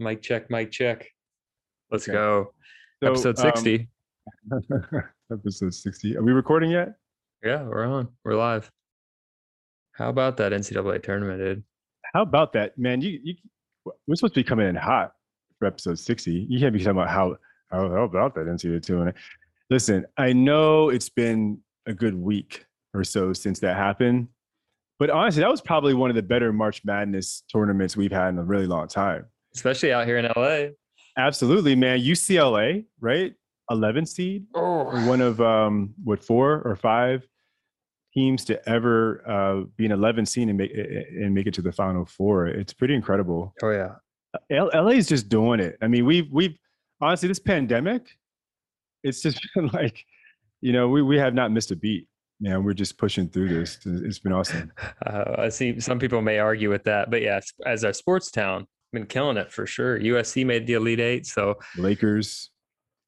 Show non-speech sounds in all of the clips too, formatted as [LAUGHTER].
Mic check, mic check. Let's Okay. go. So, Episode um, 60. [LAUGHS] episode 60. Are we recording yet? yeah, we're on. We're live. How about that NCAA tournament, dude? How about that, man? You, you we're supposed to be coming in hot for episode 60. You can't be talking about how how, how about that NCAA tournament. Listen, I know it's been a good week or so since that happened, but honestly, that was probably one of the better March Madness tournaments we've had in a really long time. Especially out here in LA. Absolutely, man. UCLA, right? 11 seed, Oh, one of um what four or five teams to ever uh be an 11 seed and make and make it to the final four. It's pretty incredible. oh yeah. L- LA is just doing it. I mean, we've we've honestly this pandemic, it's just [LAUGHS] been like, you know, we we have not missed a beat. Yeah, we're just pushing through this. It's it's been awesome. Uh, I see some people may argue with that, but yeah, as a sports town, been killing it for sure. USC made the Elite Eight, so Lakers,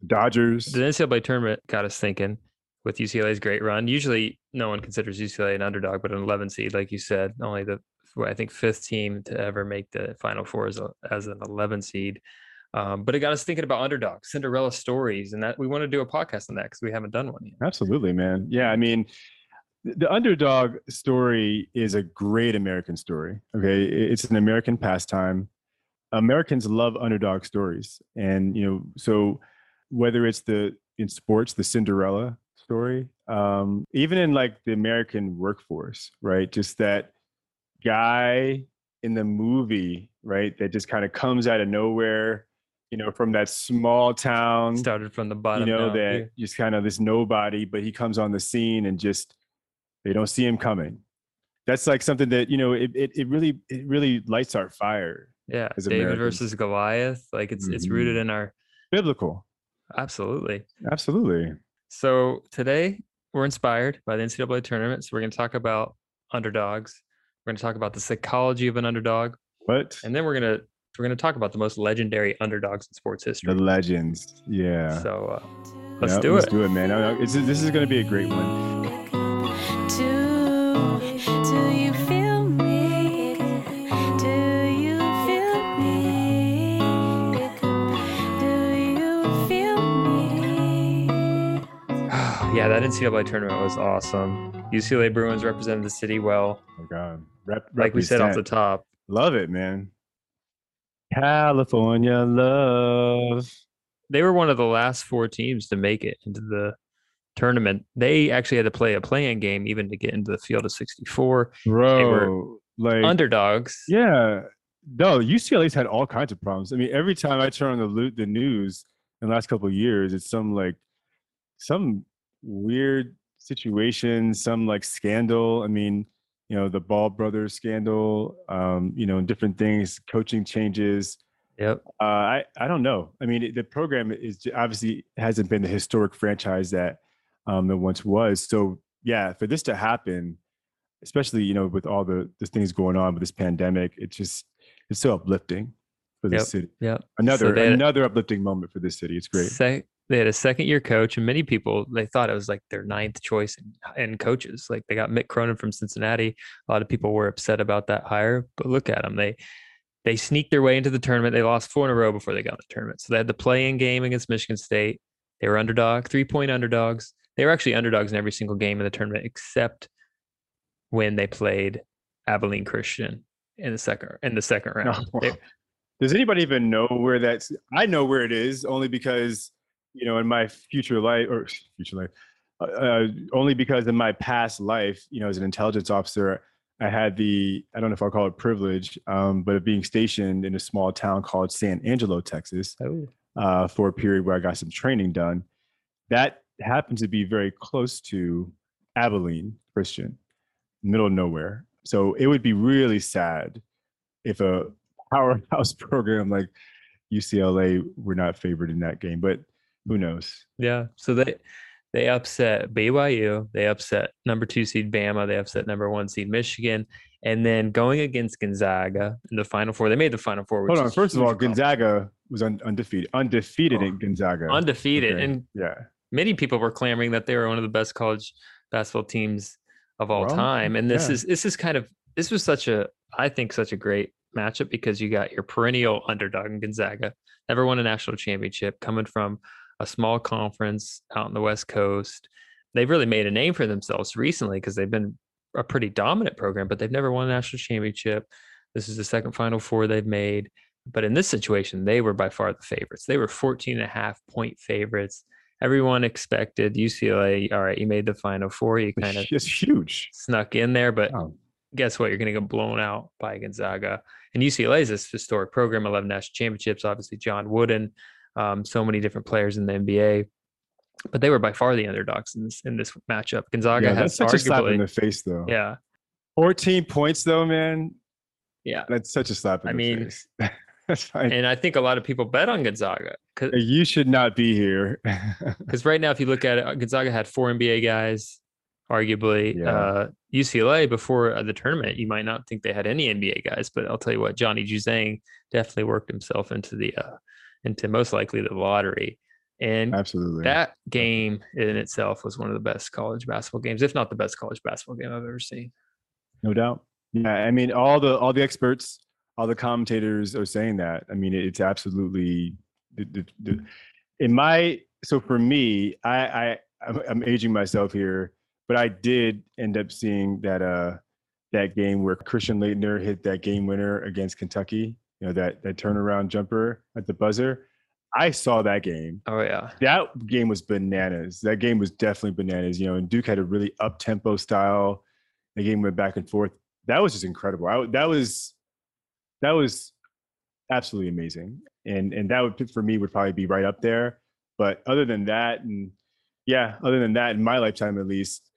Dodgers. the NCAA tournament got us thinking with UCLA's great run. Usually, no one considers UCLA an underdog, but an 11 seed, like you said, only the I think fifth team to ever make the Final Four as, a, as an 11 seed. Um, but it got us thinking about underdogs, Cinderella stories, and that we want to do a podcast on that because we haven't done one yet. Absolutely, man. Yeah, I mean, the underdog story is a great American story. Okay, it's an American pastime. Americans love underdog stories, and you know, so whether it's the in sports, the Cinderella story, um, even in like the American workforce, right? Just that guy in the movie, right? That just kind of comes out of nowhere, you know, from that small town Started from the bottom. you know down, that yeah. just kind of this nobody but he comes on the scene and just they don't see him coming that's like something that you know it, it, it really it really lights our fire Yeah, as David Americans. versus Goliath. Like it's it's rooted Mhm. in our biblical absolutely. absolutely So today we're inspired by the NCAA tournament. So we're going to talk about underdogs. We're going to talk about the psychology of an underdog, but and then we're going to we're going to talk about the most legendary underdogs in sports history. the legends yeah So uh, let's Yeah, do let's it. do it man No, no, it's, this is going to be a great one Do, do that NCAA tournament was awesome. UCLA Bruins represented the city well, oh god Rep, like we said off the top. love it man california love They were one of the last four teams to make it into the tournament. They actually had to play a playing game even to get into the field of 64. bro like Underdogs. Yeah. No, UCLA's had all kinds of problems. I mean, every time I turn on the the news in the last couple of years, it's some like some weird situation, some like scandal. I mean, you know, the Ball brothers scandal, um, you know, and different things, coaching changes. Yep. Uh, I I don't know. I mean, it- the program is obviously hasn't been the historic franchise that um, it once was. So yeah, for this to happen, especially you know with all the the things going on with this pandemic, it's just it's so uplifting for the Yep. city. Yep. Another had- another uplifting moment for this city. It's great. Sec- they had a second year coach, and many people they thought it was like their ninth choice in, in coaches. Like they got Mick Cronin from Cincinnati. A lot of people were upset about that hire, but look at them. They they sneaked their way into the tournament. They lost four in a row before they got in the tournament. So they had the play-in game against Michigan State. They were underdog, three point underdogs. They were actually underdogs in every single game in the tournament except when they played Abilene Christian in the second in the second [LAUGHS] oh, round. They- Does anybody even know where that's? I know where it is only because you know in my future life or future life, uh, uh, only because in my past life, you know, as an intelligence officer, I had the I don't know if I'll call it privilege, um, but of being stationed in a small town called San Angelo, Texas, Oh, uh, for a period where I got some training done. That happened to be very close to Abilene Christian, middle of nowhere. So it would be really sad if a [LAUGHS] powerhouse [LAUGHS] program like UCLA were not favored in that game. But who knows? Yeah. So they they upset BYU, they upset number two seed Bama, they upset number one seed Michigan, and then going against Gonzaga in the final four. They made the final four. Which Hold on. First of all. Gonzaga was un- undefeated. Undefeated Oh, in Gonzaga. undefeated, Okay. and yeah. many people were clamoring that they were one of the best college basketball teams of all Well, time. And this yeah. is this is kind of this was such a I think such a great matchup because you got your perennial underdog in Gonzaga, never won a national championship, coming from a small conference out on the West Coast. They've really made a name for themselves recently because they've been a pretty dominant program, but they've never won a national championship. This is the second Final Four they've made. But in this situation, they were by far the favorites. They were 14 and a half point favorites. Everyone expected UCLA, all right, you made the Final Four. You kind of It's huge. snuck in there, but Wow. guess what? You're going to get blown out by Gonzaga. And UCLA is this historic program, 11 national championships, obviously John Wooden, um, so many different players in the NBA. But they were by far the underdogs in this in this matchup. Gonzaga Yeah, has that's such a slap in the face, though. yeah, 14 points, though, man. Yeah. That's such a slap in I the mean, face. [LAUGHS] that's fine. and I think a lot of people bet on Gonzaga because You should not be here. [LAUGHS] Because right now, if you look at it, Gonzaga had four NBA guys, arguably. Yeah. Uh, UCLA before uh, the tournament, you might not think they had any NBA guys, but I'll tell you what, Johnny Juzang definitely worked himself into the uh, into most likely the lottery, and Absolutely. that game in itself was one of the best college basketball games, if not the best college basketball game I've ever seen. no doubt. Yeah, I mean, all the all the experts, all the commentators are saying that. I mean, it's absolutely the, the, the, in my so for me, I I I'm, I'm aging myself here, but I did end up seeing that uh that game where Christian Laettner hit that game winner against Kentucky. You know that that turnaround jumper at the buzzer. I saw that game. Oh yeah, that game was bananas. That game was definitely bananas. You know, and Duke had a really up tempo style. The game went back and forth. That was just incredible. I, that was that was absolutely amazing. And and that would for me would probably be right up there. But other than that, and yeah, other than that, in my lifetime at least,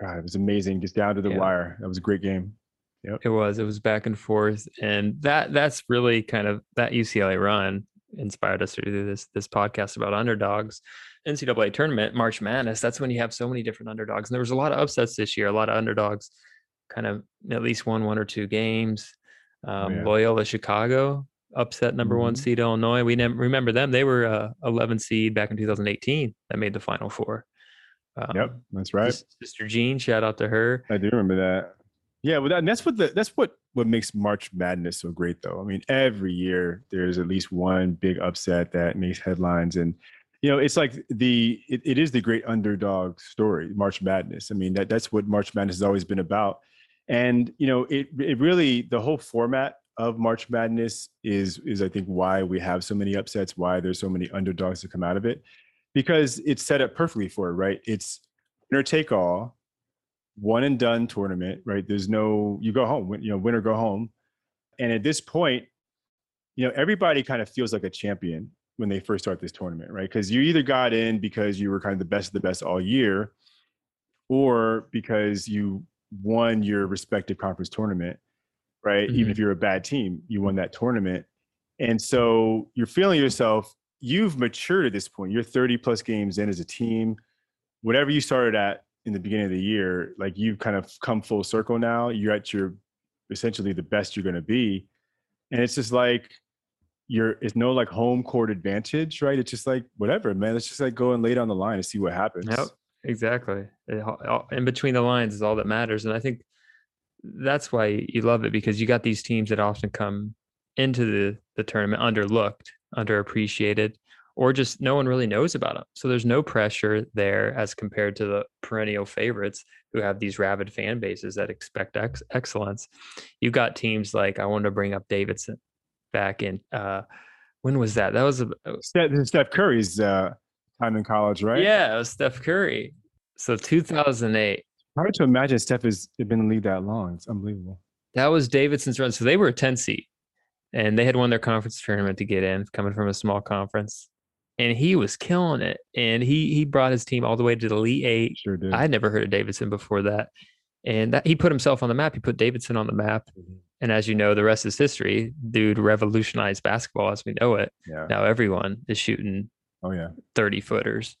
God, it was amazing. Just down to the Yeah. wire. That was a great game. It was. It was back and forth, and that that's really kind of that UCLA run inspired us to do this this podcast about underdogs. NCAA tournament, March Madness. That's when you have so many different underdogs, and there was a lot of upsets this year. A lot of underdogs, kind of at least won one or two games. Um, yeah. Loyola Chicago upset number one Mhm. seed Illinois. We never remember them. They were uh, 11 seed back in 2018 that made the Final Four. Um, Yep, that's right. Sister Jean, shout out to her. I do remember that. Yeah, well, that, and that's what the that's what what makes March Madness so great, though. I mean, every year there's at least one big upset that makes headlines, and you know, it's like the it, it is the great underdog story, March Madness. I mean, that that's what March Madness has always been about, and you know, it it really the whole format of March Madness is is I think why we have so many upsets, why there's so many underdogs to come out of it, because it's set up perfectly for it, right? It's winner take all one and done tournament, right? There's no you go home, you know, win or go home. And at this point, you know, everybody kind of feels like a champion when they first start this tournament, right? Because you either got in because you were kind of the best of the best all year, or because you won your respective conference tournament, right? Even mm-hmm. if you're a bad team, you won that tournament. And so you're feeling yourself, you've matured at this point. You're 30 plus games in as a team. Whatever you started at in the beginning of the year, like you've kind of come full circle now. You're at your essentially the best you're going to be. And it's just like, you're, it's no like home court advantage, right? It's just like, whatever, man. Let's just like go and lay down the line and see what happens. Yep, exactly. It all- In between the lines is all that matters, and I think that's why you love it because you got these teams that often come into the the tournament underlooked, underappreciated, or just no one really knows about them. So there's no pressure there as compared to the perennial favorites who have these rabid fan bases that expect ex- excellence. You've got teams like I wanted to bring up Davidson back in. uh when was that? That was a, Steph, Steph Curry's uh, time in college, right? yeah, it was Steph Curry. So 2008. Hard to imagine Steph has been in the league that long. It's unbelievable. That was Davidson's run. So they were a 10 seed and they had won their conference tournament to get in, coming from a small conference. And he was killing it. And he he brought his team all the way to the Elite Eight. Sure did. I had never heard of Davidson before that. And that he put himself on the map. He put Davidson on the map. Mm-hmm. And as you know, the rest is history. Dude revolutionized basketball as we know it. yeah. Now everyone is shooting Oh yeah. 30 footers.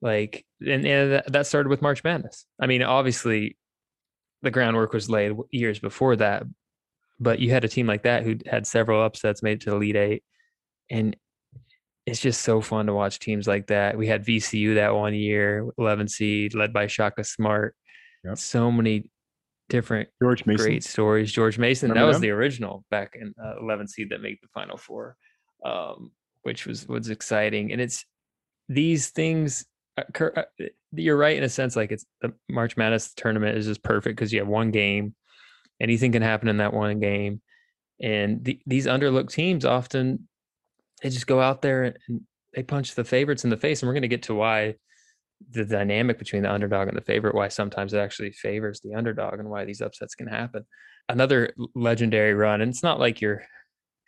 Like, and, and that- that started with March Madness. I mean, obviously, the groundwork was laid years before that, but you had a team like that who had several upsets, made it to the Elite Eight. And it's just so fun to watch teams like that. We had VCU that one year, 11 seed, led by Shaka Smart. Yep. So many different George Mason. great stories. George Mason, Remember that was them? the original back in uh, 11 seed that made the final four, um, which was was exciting. And it's these things. Uh, Cur- uh, you're right in a sense. Like it's the March Madness tournament is just perfect because you have one game, anything can happen in that one game, and the, these underlooked teams often they just go out there and, they punch the favorites in the face. And we're going to get to why the dynamic between the underdog and the favorite, why sometimes it actually favors the underdog and why these upsets can happen. Another legendary run, and it's not like you're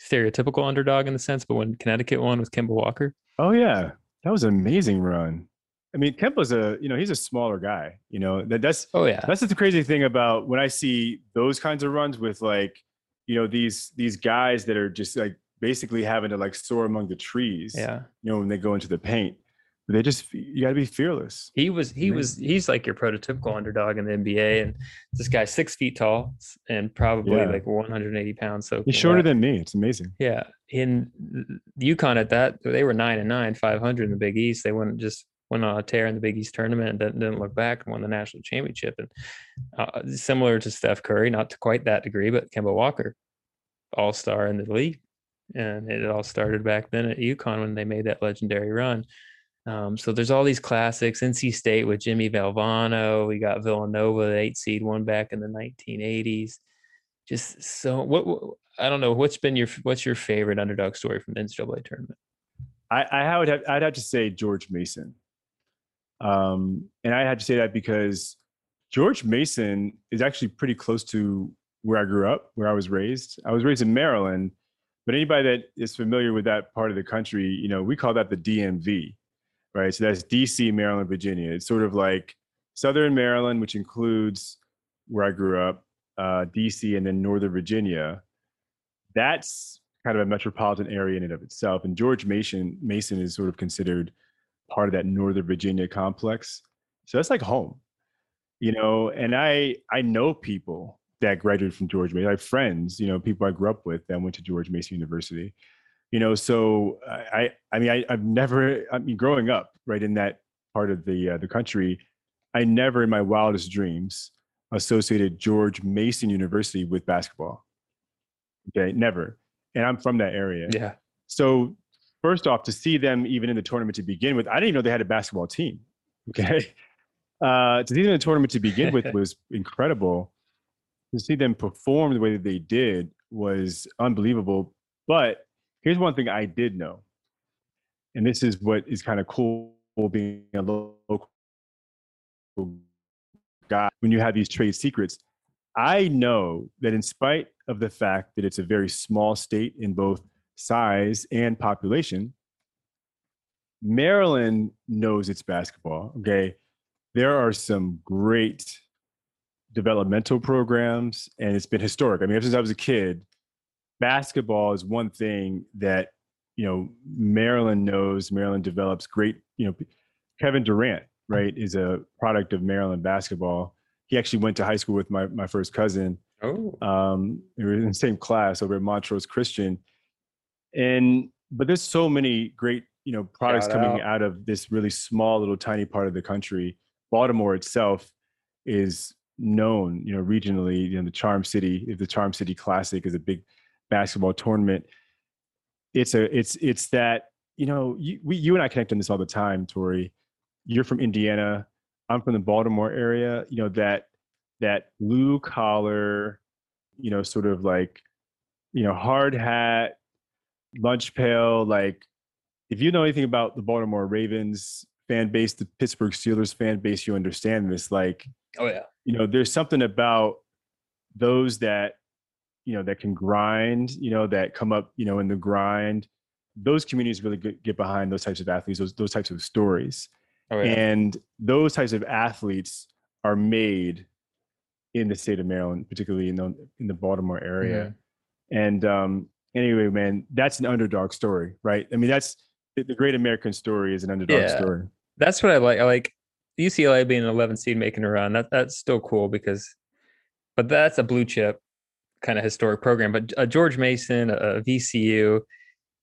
stereotypical underdog in the sense, but when Connecticut won with Kemba Walker, Oh yeah, that was an amazing run. I mean, Kemba's a you know he's a smaller guy. You know that that's oh yeah, that's the crazy thing about when I see those kinds of runs with like you know these these guys that are just like basically having to like soar among the trees. yeah. You know when they go into the paint, they just you got to be fearless. He was he was he's like your prototypical underdog in the NBA, and this guy's six feet tall and probably Yeah. like 180 pounds. So He's shorter than me. It's amazing. Yeah, in UConn at that they were nine and nine, five hundred in the Big East. They went just went on a tear in the Big East tournament and didn't, didn't look back and won the national championship. And uh, similar to Steph Curry, not to quite that degree, but Kemba Walker, all star in the league, and it all started back then at UConn when they made that legendary run. Um, so there's all these classics. NC State with Jimmy Valvano. We got Villanova, the eight seed, one back in the 1980s. Just so what, I don't know. What's been your what's your favorite underdog story from the NCAA tournament? I, I would have I'd have to say George Mason. Um, and I had to say that because George Mason is actually pretty close to where I grew up, where I was raised. I was raised in Maryland, but anybody that is familiar with that part of the country, you know, we call that the DMV, right? So that's DC, Maryland, Virginia. It's sort of like Southern Maryland, which includes where I grew up, uh, DC, and then Northern Virginia. That's kind of a metropolitan area in and of itself. And George Mason Mason is sort of considered part of that Northern Virginia complex. So that's like home, you know. And I I know people that graduated from George Mason. I have friends, you know, people I grew up with that went to George Mason University. You know, so I I mean I, I've never I mean growing up right in that part of the uh, the country, I never in my wildest dreams associated George Mason University with basketball. Okay, never. And I'm from that area. Yeah, So first off, to see them even in the tournament to begin with, I didn't even know they had a basketball team. Okay. [LAUGHS] Uh, to see them in the tournament to begin with [LAUGHS] was incredible. To see them perform the way that they did was unbelievable. But here's one thing I did know. And this is what is kind of cool being a local guy when you have these trade secrets. I know that in spite of the fact that it's a very small state in both size and population, Maryland knows its basketball. Okay. There are some great developmental programs, and it's been historic. I mean, ever since I was a kid, basketball is one thing that, you know, Maryland knows. Maryland develops great, you know, Kevin Durant, right, is a product of Maryland basketball. He actually went to high school with my, my first cousin Oh, um, we were in the same class over at Montrose Christian, and but there's so many great you know products coming out of this really small little tiny part of the country. Baltimore itself is known, you know, regionally. You know, the Charm City, if the Charm City Classic is a big basketball tournament, it's a it's it's that you know you, we you and I connect on this all the time, Tori. You're from Indiana. I'm from the Baltimore area. You know that that blue collar, you know, sort of like, you know, hard hat, lunch pail. Like, if you know anything about the Baltimore Ravens fan base, the Pittsburgh Steelers fan base, you understand this. Like, oh yeah, you know, there's something about those that, you know, that can grind, you know, that come up, you know, in the grind. Those communities really get get behind those types of athletes, those those types of stories oh yeah. and those types of athletes are made in the state of Maryland, particularly in the in the Baltimore area. And um, anyway, man, that's an underdog story, right? I mean, that's the, the great American story is an underdog Yeah. story. That's what I like. I like UCLA being an 11 seed making a run. That that's still cool because, but that's a blue chip kind of historic program. But uh, George Mason, uh, VCU,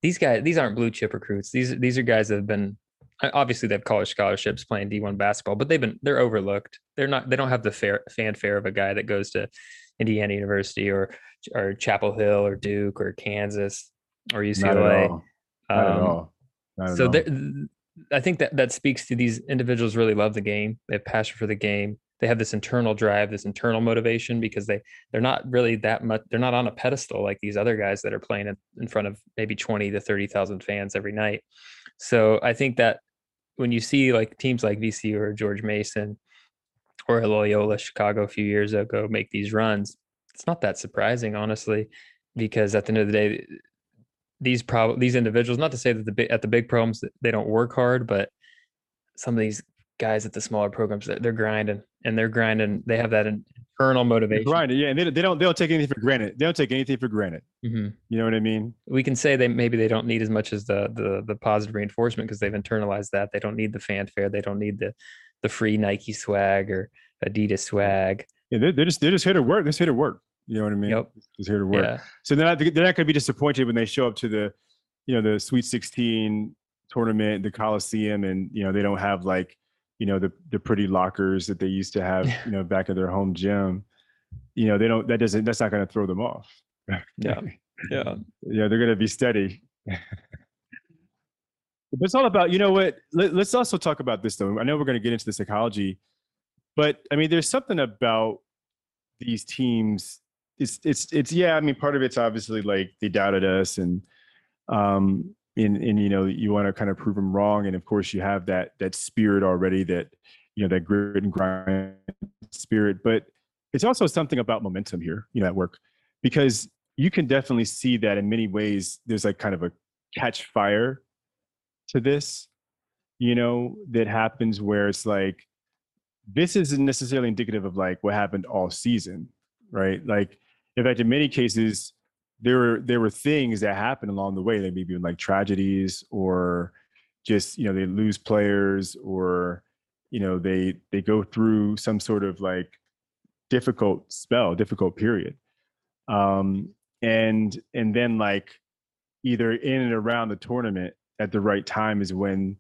these guys, these aren't blue chip recruits. These these are guys that have been obviously they have college scholarships playing D1 basketball, but they've been they're overlooked. They're not they don't have the fair fanfare of a guy that goes to Indiana University or or Chapel Hill or Duke or Kansas or UCLA. Not at all. Not at Um, all. Not at so all. I think that that speaks to these individuals really love the game. They have passion for the game. They have this internal drive, this internal motivation because they they're not really that much. They're not on a pedestal like these other guys that are playing in, in front of maybe twenty to thirty thousand fans every night. So I think that when you see like teams like VCU or George Mason or Loyola Chicago a few years ago make these runs, it's not that surprising, honestly, because at the end of the day, these prob these individuals not to say that the at the big programs they don't work hard but some of these guys at the smaller programs they're, they're grinding and they're grinding they have that internal motivation grinding, yeah, and they, they don't they don't take anything for granted. They don't take anything for granted. Mhm. You know what I mean? we can say they maybe they don't need as much as the the, the positive reinforcement because they've internalized that they don't need the fanfare they don't need the the free nike swag or adidas swag Yeah, they're, they're just they're just here to work. They're just here to work. You know what I mean? Yep. Just here to work. yeah So they're not they're not going to be disappointed when they show up to the, you know, the Sweet 16 tournament, the Coliseum, and you know they don't have like, you know, the the pretty lockers that they used to have, [LAUGHS] you know, back at their home gym. You know, they don't. That doesn't. That's not going to throw them off. Yeah. [LAUGHS] yeah yeah, they're going to be steady. [LAUGHS] but it's all about, you know what? Let, let's also talk about this though. I know we're going to get into the psychology, but I mean, there's something about these teams. It's it's it's yeah. I mean, part of it's obviously like they doubted us, and um, and and you know, you want to kind of prove them wrong, and of course, you have that that spirit already, that you know, that grit and grind spirit. But it's also something about momentum here, you know, at work, because you can definitely see that in many ways. There's like kind of a catch fire to this, you know, that happens where it's like this isn't necessarily indicative of like what happened all season, right? Like, in fact, in many cases, there were there were things that happened along the way, like maybe like tragedies or just you know they lose players or you know they they go through some sort of like difficult spell, difficult period, um, and and then like either in and around the tournament at the right time is when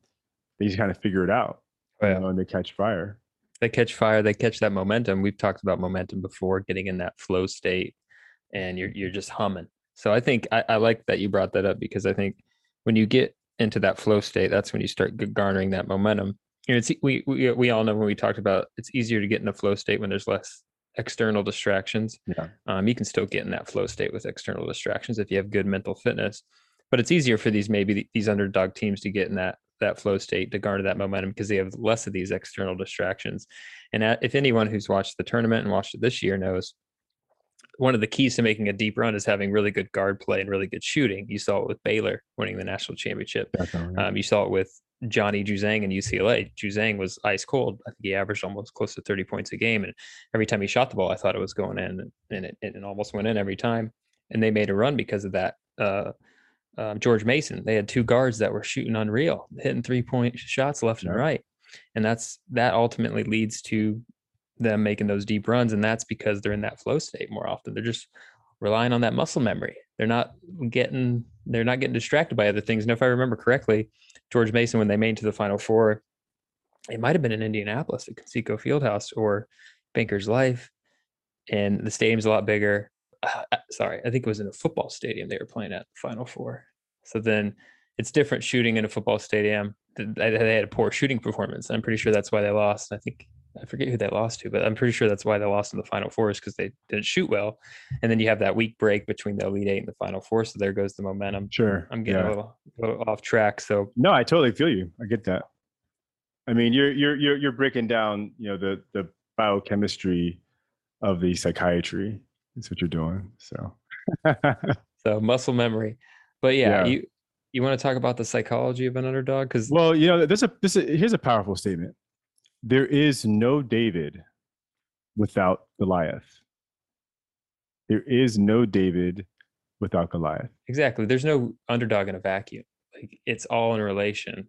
they just kind of figure it out, Oh, you yeah. know, and they catch fire. they catch fire they catch that momentum we've talked about momentum before getting in that flow state and you're you're just humming. So i think i, I like that you brought that up because i think when you get into that flow state that's when you start garnering that momentum. And it's e- we, we we all know when we talked about it's easier to get in a flow state when there's less external distractions. Yeah. um, you can still get in that flow state with external distractions if you have good mental fitness but it's easier for these maybe these underdog teams to get in that that flow state to garner that momentum because they have less of these external distractions. And if anyone who's watched the tournament and watched it this year knows one of the keys to making a deep run is having really good guard play and really good shooting. You saw it with Baylor winning the national championship. Definitely. Um, you saw it with Johnny Juzang and UCLA. Juzang was ice cold. I think he averaged almost close to 30 points a game. And every time he shot the ball, I thought it was going in and it, it almost went in every time. And they made a run because of that. Uh, um, George Mason, they had two guards that were shooting unreal, hitting three point shots left and right. And that's that ultimately leads to them making those deep runs. And that's because they're in that flow state more often. They're just relying on that muscle memory. They're not getting they're not getting distracted by other things. And if I remember correctly, George Mason, when they made it to the final four, it might have been in Indianapolis at Conseco Fieldhouse or Banker's Life. And the stadium's a lot bigger. Uh, uh, sorry, I think it was in a football stadium they were playing at the final four. So then it's different shooting in a football stadium. They had a poor shooting performance. I'm pretty sure that's why they lost. I think I forget who they lost to, but I'm pretty sure that's why they lost in the final four is because they didn't shoot well. And then you have that week break between the elite eight and the final four. So there goes the momentum. sure. I'm getting yeah. a, little, a little off track. So No, I totally feel you. I get that. I mean, you're you're you're you're breaking down, you know, the the biochemistry of the psychiatry. That's what you're doing. So [LAUGHS] so muscle memory. But yeah, Yeah. you you want to talk about the psychology of an underdog? Because well, you know, there's a this is, here's a powerful statement. There is no David without Goliath. There is no David without Goliath. exactly, there's no underdog in a vacuum. Like it's all in relation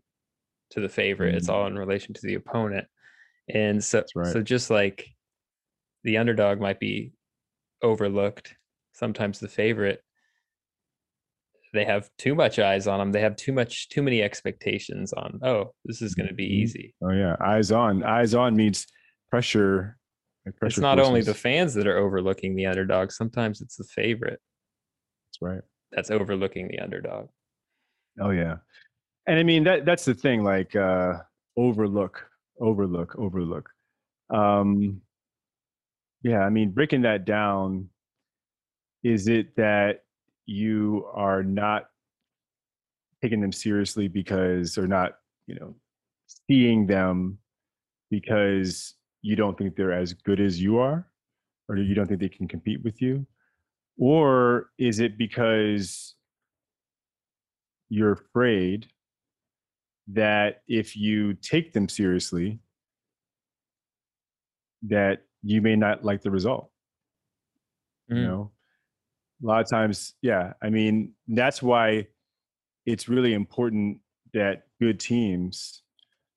to the favorite. It's Mhm. all in relation to the opponent. And so right. so just like the underdog might be overlooked, sometimes the favorite they have too much eyes on them. They have too much, too many expectations on. Oh, this is going to be Mhm. easy. Oh yeah, eyes on. Eyes on means pressure. like It's pressure not only the fans that are overlooking the underdog. Sometimes it's the favorite That's right. that's overlooking the underdog. Oh yeah. And I mean that that's the thing, like uh overlook, overlook, overlook. Um yeah, I mean breaking that down, is it that you are not taking them seriously because or not, you know, seeing them because you don't think they're as good as you are, or you don't think they can compete with you? Or is it because you're afraid that if you take them seriously, that you may not like the result. You Mm. know, a lot of times, yeah. I mean, that's why it's really important that good teams,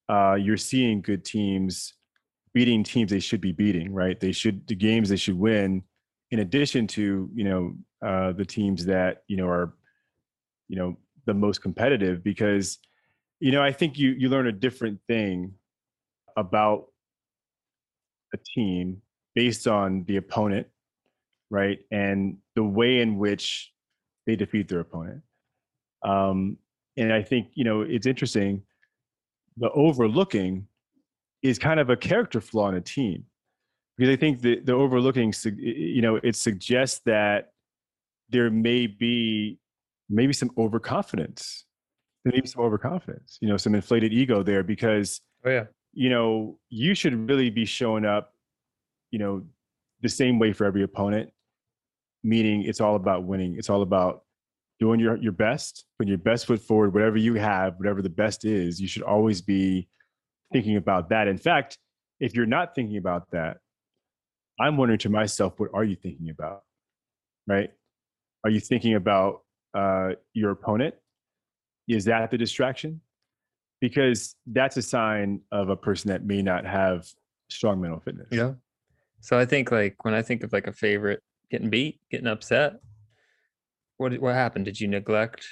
uh, you're seeing good teams beating teams they should be beating, right? They should the games they should win, in addition to you know uh, the teams that you know are you know the most competitive because you know i think you you learn a different thing about a team based on the opponent right? And the way in which they defeat their opponent. Um and i think you know it's interesting the overlooking is kind of a character flaw in a team. Because i think the the overlooking you know it suggests that there may be maybe some overconfidence. Maybe some overconfidence you know some inflated ego there because Oh yeah. you know you should really be showing up you know the same way for every opponent meaning it's all about winning. It's all about doing your your best putting your best foot forward whatever you have whatever the best is you should always be thinking about that. In fact if you're not thinking about that i'm wondering to myself what are you thinking about right? Are you thinking about uh, your opponent? Is that the distraction? Because that's a sign of a person that may not have strong mental fitness. Yeah. So I think like when I think of like a favorite getting beat, getting upset, what what happened? Did you neglect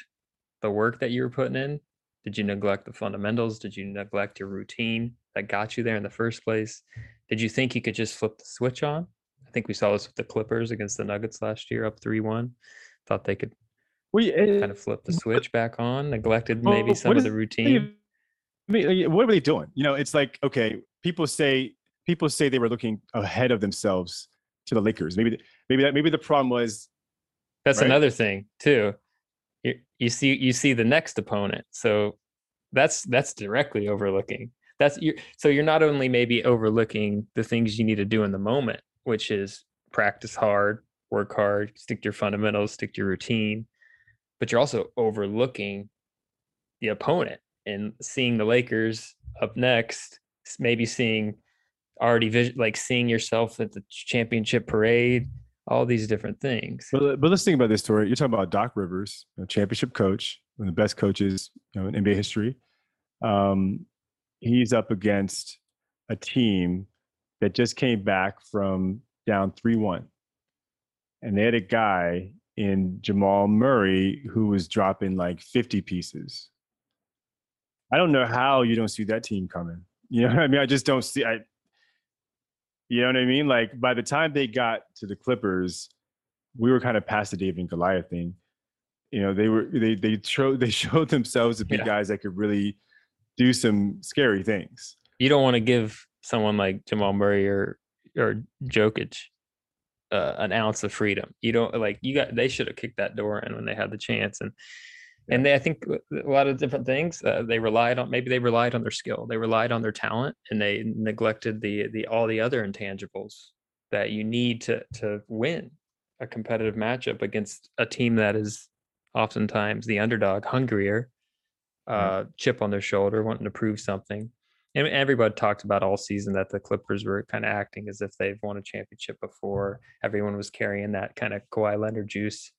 the work that you were putting in? Did you neglect the fundamentals? Did you neglect your routine that got you there in the first place? Did you think you could just flip the switch on? I think we saw this with the Clippers against the Nuggets last year, up three one. Thought they could well, yeah, kind of flip the switch back on. Neglected maybe some of the routine. I mean, what were they doing? You know, it's like okay, people say people say they were looking ahead of themselves to the Lakers. Maybe, maybe that maybe the problem was That's right? another thing too. You, you see you see the next opponent. So that's that's directly overlooking. That's you so you're not only maybe overlooking the things you need to do in the moment, which is practice hard, work hard, stick to your fundamentals, stick to your routine, but you're also overlooking the opponent and seeing the Lakers up next, maybe seeing already vis- like seeing yourself at the championship parade, all these different things. But, but let's think about this story. You're talking about Doc Rivers, a championship coach, one of the best coaches you know, in NBA history. Um, he's up against a team that just came back from down 3 1. And they had a guy in Jamal Murray who was dropping like 50 pieces. I don't know how you don't see that team coming. You know I mean? I just don't see. I, you know what I mean? Like by the time they got to the Clippers, we were kind of past the David and Goliath thing. You know, they were they they showed they [LAUGHS] showed themselves to be Yeah. guys that could really do some scary things. you don't want to give someone like Jamal Murray or or Jokic uh, an ounce of freedom. You don't like you got they should have kicked that door in when they had the chance and and they I think a lot of different things uh, they relied on maybe they relied on their skill they relied on their talent and they neglected the the all the other intangibles that you need to to win a competitive matchup against a team that is oftentimes the underdog hungrier uh chip on their shoulder wanting to prove something. And everybody talked about all season that the Clippers were kind of acting as if they've won a championship before. Everyone was carrying that kind of Kawhi Leonard juice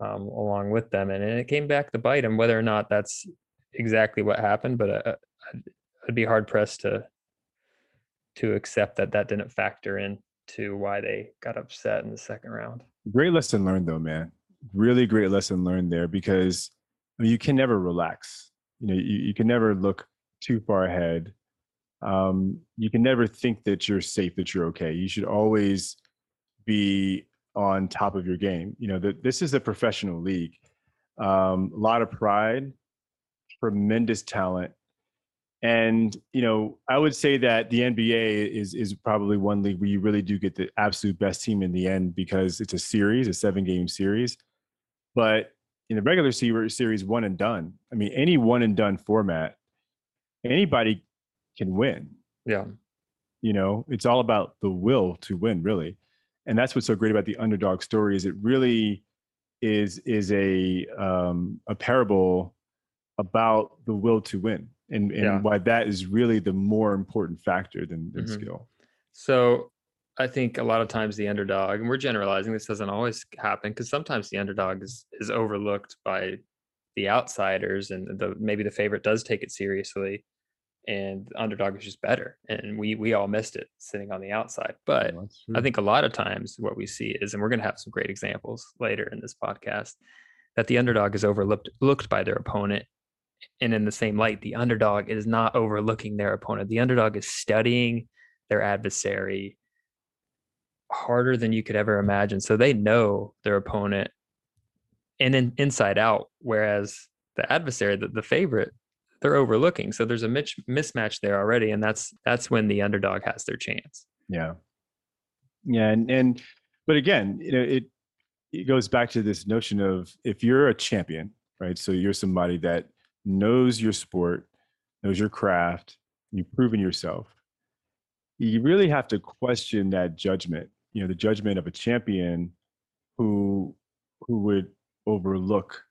um, along with them, and and it came back to bite them. Whether or not that's exactly what happened, but uh, I'd, I'd be hard pressed to to accept that that didn't factor in to why they got upset in the second round. Great lesson learned though, man. really great lesson learned there because I mean, you can never relax. You know, you, you can never look too far ahead. Um, you can never think that you're safe, that you're okay. You should always be on top of your game. You know, that this is a professional league. Um, a lot of pride, tremendous talent, and you know, I would say that the NBA is is probably one league where you really do get the absolute best team in the end because it's a series, a seven game series. But in the regular series, one and done. I mean, any one and done format, anybody can win. Yeah. You know, it's all about the will to win, really. And that's what's so great about the underdog story is it really is is a um, a parable about the will to win and, and Yeah. why that is really the more important factor than, than Mhm. skill. So I think a lot of times the underdog, and we're generalizing, this doesn't always happen because sometimes the underdog is is overlooked by the outsiders, and the maybe the favorite does take it seriously, and the underdog is just better, and we we all missed it sitting on the outside. But that's I think a lot of times what we see is, and we're going to have some great examples later in this podcast, that the underdog is overlooked looked by their opponent. And in the same light, the underdog is not overlooking their opponent. The underdog is studying their adversary harder than you could ever imagine. So they know their opponent and then inside out. Whereas the adversary, the, the favorite, they're overlooking. So there's a mismatch there already. And that's that's when the underdog has their chance. Yeah. Yeah, and and but again, you know, it it goes back to this notion of if you're a champion, right? So you're somebody that knows your sport, knows your craft, you've proven yourself. You really have to question that judgment, you know, the judgment of a champion who who would overlook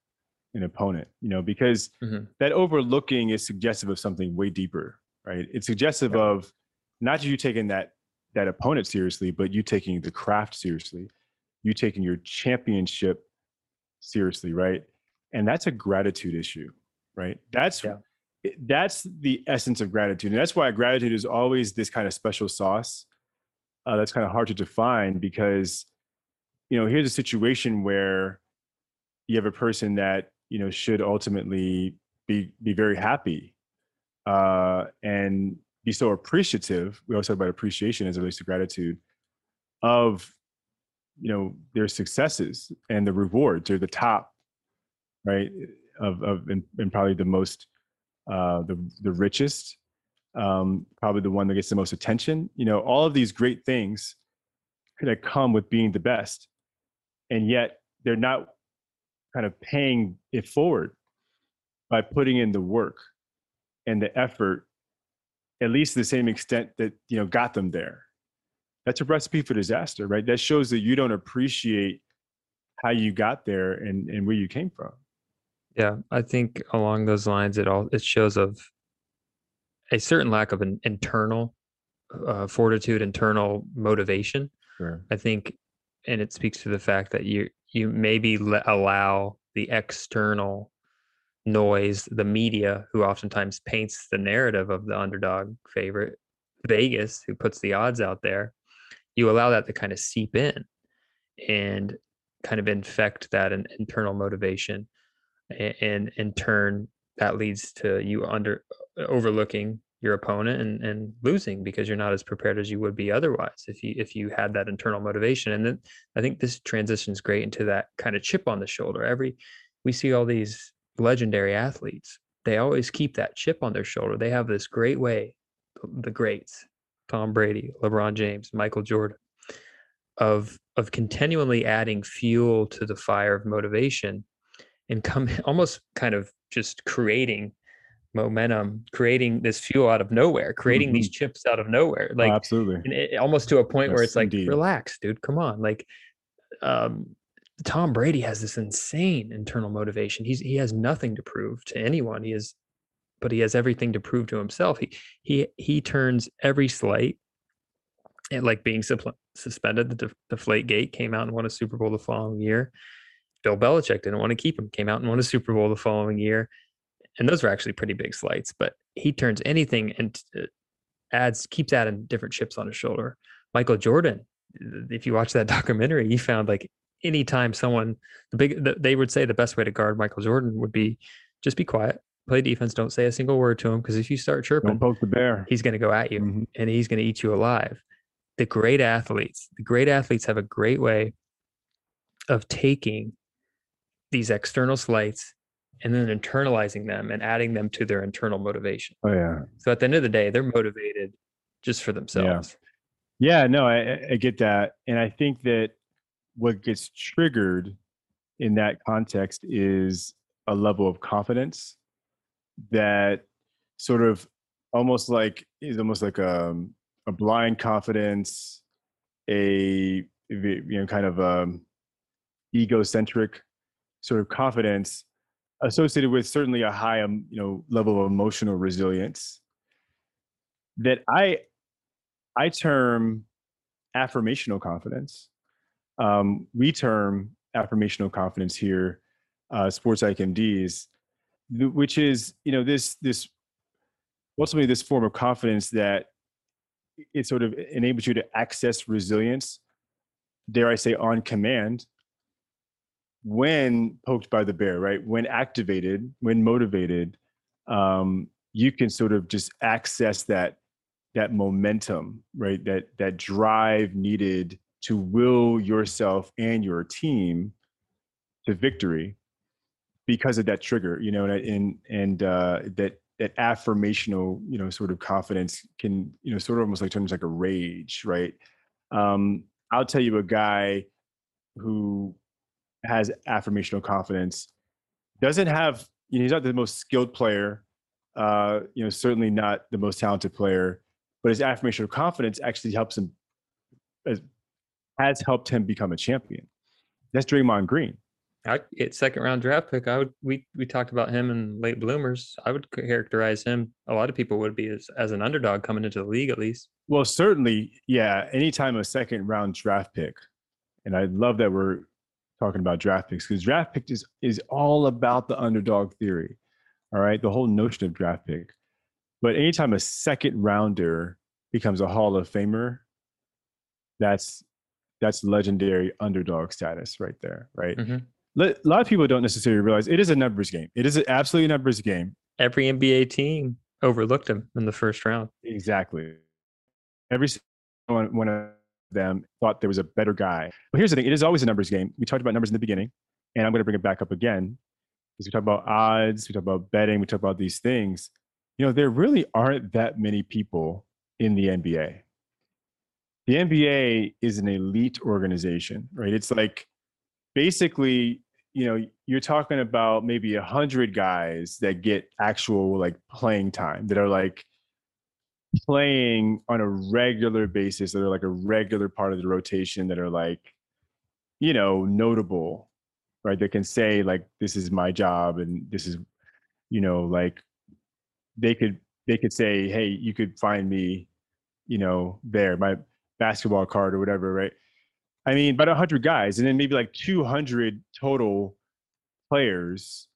an opponent, you know, because Mhm. that overlooking is suggestive of something way deeper, right? It's suggestive Yeah. of not just you taking that that opponent seriously, but you taking the craft seriously, you taking your championship seriously, right? And that's a gratitude issue, right? That's Yeah. that's the essence of gratitude, and that's why gratitude is always this kind of special sauce. Uh, that's kind of hard to define because, you know, here's a situation where you have a person that you know should ultimately be be very happy uh, and be so appreciative. We always talk about appreciation as it relates to gratitude of you know their successes and the rewards. They're the top, right? Of of and, and probably the most uh, the the richest, um, probably the one that gets the most attention. You know, all of these great things that come with being the best, and yet they're not kind of paying it forward by putting in the work and the effort at least to the same extent that you know got them there. That's a recipe for disaster right? That shows that you don't appreciate how you got there and, and where you came from. Yeah, I think along those lines, it all it shows of a certain lack of an internal uh, fortitude, internal motivation. sure. I think, and it speaks to the fact that you you maybe allow the external noise, the media, who oftentimes paints the narrative of the underdog favorite, Vegas, who puts the odds out there. You allow that to kind of seep in and kind of infect that in, internal motivation, and in turn, that leads to you under overlooking your opponent and, and losing because you're not as prepared as you would be otherwise if you if you had that internal motivation. And then i think this transitions great into that kind of chip on the shoulder. Every we see all these legendary athletes they always keep that chip on their shoulder. They have this great way the greats tom brady lebron james michael jordan of of continually adding fuel to the fire of motivation and come [LAUGHS] almost kind of just creating momentum, creating this fuel out of nowhere, creating these chips out of nowhere, Oh, like absolutely and it, almost to a point where Yes, it's like, indeed. relax, dude, come on. Like, um, Tom Brady has this insane internal motivation. He's he has nothing to prove to anyone. He is, but he has everything to prove to himself. He he he turns every slight. And like being suppl- suspended, the def- deflate gate came out and won a Super Bowl the following year. Bill Belichick didn't want to keep him, came out and won a Super Bowl the following year. And those were actually pretty big slights, but he turns anything and uh, adds, keeps adding different chips on his shoulder. Michael Jordan, if you watch that [LAUGHS] documentary, he found like anytime someone the big the, they would say the best way to guard Michael Jordan would be just be quiet, play defense, don't say a single word to him because if you start chirping, Don't poke the bear. he's going to go at you Mhm. and he's going to eat you alive. The great athletes, the great athletes have a great way of taking these external slights and then internalizing them and adding them to their internal motivation. Oh yeah. So at the end of the day, they're motivated just for themselves. Yeah, no, I, I- I get that. And I think that what gets triggered in that context is a level of confidence that sort of almost like is almost like a, a blind confidence, a you know kind of um egocentric sort of confidence associated with certainly a high um, you know level of emotional resilience that I I term affirmational confidence. Um, we term affirmational confidence here, uh, sports ICMDs, which is you know this this ultimately this form of confidence that it sort of enables you to access resilience, dare I say, on command when poked by the bear, right? When activated, when motivated, um, you can sort of just access that that momentum, right? That that drive needed to will yourself and your team to victory because of that trigger, you know, and and, and uh, that that affirmational, you know, sort of confidence can, you know, sort of almost like turns like a rage, right? Um, I'll tell you a guy who has affirmational confidence doesn't have, you know, he's not the most skilled player, uh, you know, certainly not the most talented player, but his affirmational confidence actually helps him has, has helped him become a champion. That's Draymond Green. I get second round draft pick. I would we we talked about him in late bloomers. I would characterize him. A lot of people would be as, as an underdog coming into the league at least. Well, certainly, yeah. Anytime a second round draft pick, and I love that we're talking about draft picks because draft pick is is all about the underdog theory. All right, the whole notion of draft pick. But anytime a second rounder becomes a Hall of Famer, that's that's legendary underdog status right there, right? Mhm. Le- A lot of people don't necessarily realize it is a numbers game. It is an absolutely a numbers game. Every NBA team overlooked him in the first round. Exactly. Every one of them thought there was a better guy. But here's the thing: it is always a numbers game. We talked about numbers in the beginning, and I'm going to bring it back up again because we talk about odds, we talk about betting, we talk about these things. You know, there really aren't that many people in the NBA. The NBA is an elite organization, right? It's like basically, you know, you're talking about maybe a hundred guys that get actual like playing time that are like playing on a regular basis that are like a regular part of the rotation that are like you know notable right? That can say like this is my job and this is you know like they could they could say hey you could find me you know there my basketball card or whatever right? I mean about 100 guys and then maybe like 200 total players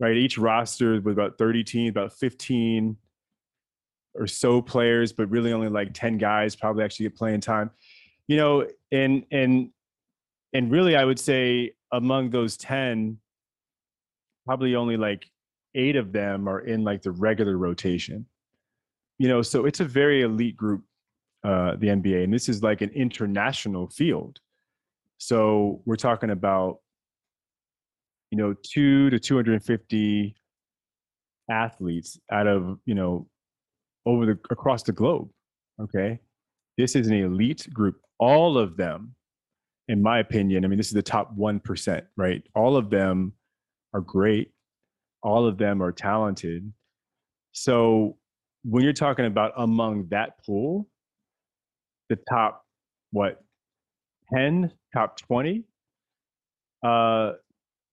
right? Each roster with about 30 teams about 15 or so players, but really only like 10 guys probably actually get playing time. You know, and and and really I would say among those 10, probably only like eight of them are in like the regular rotation. You know, so it's a very elite group, uh, the NBA, and this is like an international field. So we're talking about, you know, two to 250 athletes out of, you know, over the across the globe. Okay. This is an elite group. All of them, in my opinion, I mean, this is the top 1%, right? All of them are great. All of them are talented. So when you're talking about among that pool, the top, what, 10, top 20, uh,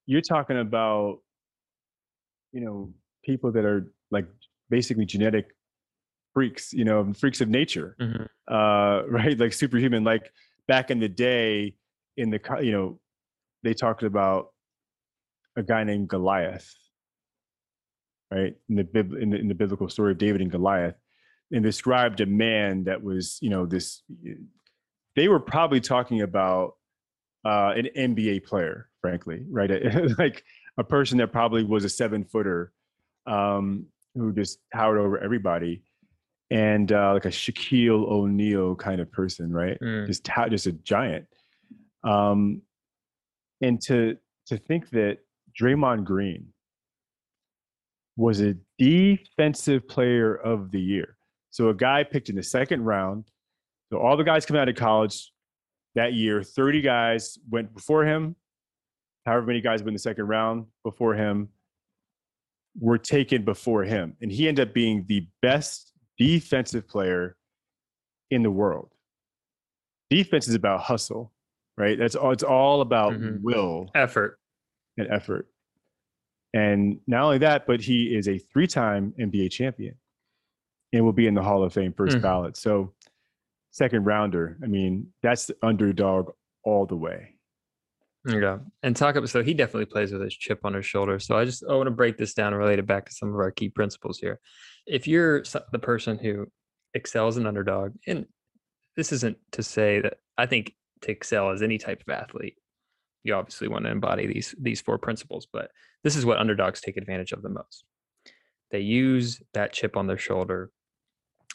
you're talking about, you know, people that are like basically genetic freaks, you know, freaks of nature, Mhm. uh, [LAUGHS] right? Like superhuman. Like back in the day, in the you know, they talked about a guy named Goliath, right? In the in the, in the biblical story of David and Goliath, and described a man that was, you know, this. They were probably talking about uh, an NBA player, frankly, right? [LAUGHS] like a person that probably was a seven footer um, who just towered over everybody, and uh, like a Shaquille O'Neal kind of person, right? Mm. Just ta- just a giant. Um, and to to think that Draymond Green was a defensive player of the year. So a guy picked in the second round. So all the guys coming out of college that year, 30 guys went before him. However many guys went in the second round before him were taken before him. And he ended up being the best defensive player in the world. Defense is about hustle, right? That's all it's all about Mhm. will Effort. and effort. And not only that, but he is a three-time NBA champion and will be in the Hall of Fame first Mm. ballot. So second rounder. I mean, that's the underdog all the way. Yeah. And talk about so he definitely plays with his chip on his shoulder. So I just I want to break this down and relate it back to some of our key principles here. If you're the person who excels an underdog, and this isn't to say that I think to excel as any type of athlete, you obviously want to embody these these four principles, but this is what underdogs take advantage of the most. They use that chip on their shoulder.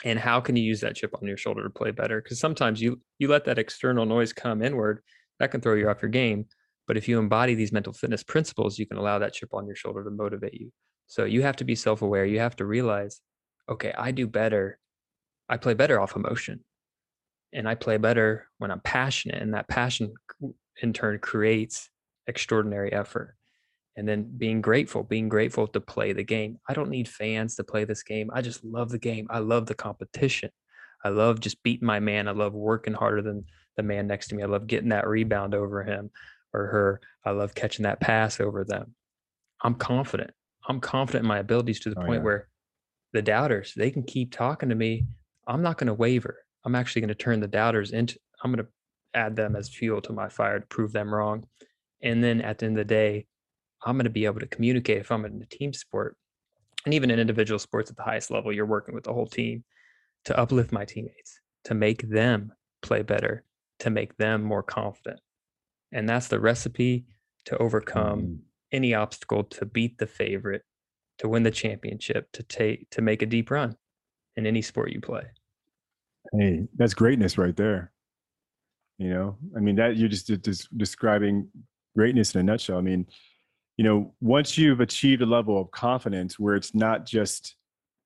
And how can you use that chip on your shoulder to play better? Because sometimes you you let that external noise come inward, that can throw you off your game. But if you embody these mental fitness principles, you can allow that chip on your shoulder to motivate you. So you have to be self aware. You have to realize, okay, I do better. I play better off emotion. And I play better when I'm passionate. And that passion in turn creates extraordinary effort. And then being grateful, being grateful to play the game. I don't need fans to play this game. I just love the game. I love the competition. I love just beating my man. I love working harder than the man next to me. I love getting that rebound over him or her. I love catching that pass over them. I'm confident. I'm confident in my abilities to the Oh, point yeah. where the doubters, they can keep talking to me. I'm not going to waver. I'm actually going to turn the doubters into, I'm going to add them as fuel to my fire to prove them wrong. And then at the end of the day, I'm going to be able to communicate if I'm in a team sport and even in individual sports at the highest level, you're working with the whole team to uplift my teammates, to make them play better, to make them more confident. And that's the recipe to overcome Mhm. any obstacle to beat the favorite, to win the championship, to take to make a deep run in any sport you play. Hey, that's greatness right there. You know, I mean, that you're just, just describing greatness in a nutshell. I mean, you know, once you've achieved a level of confidence where it's not just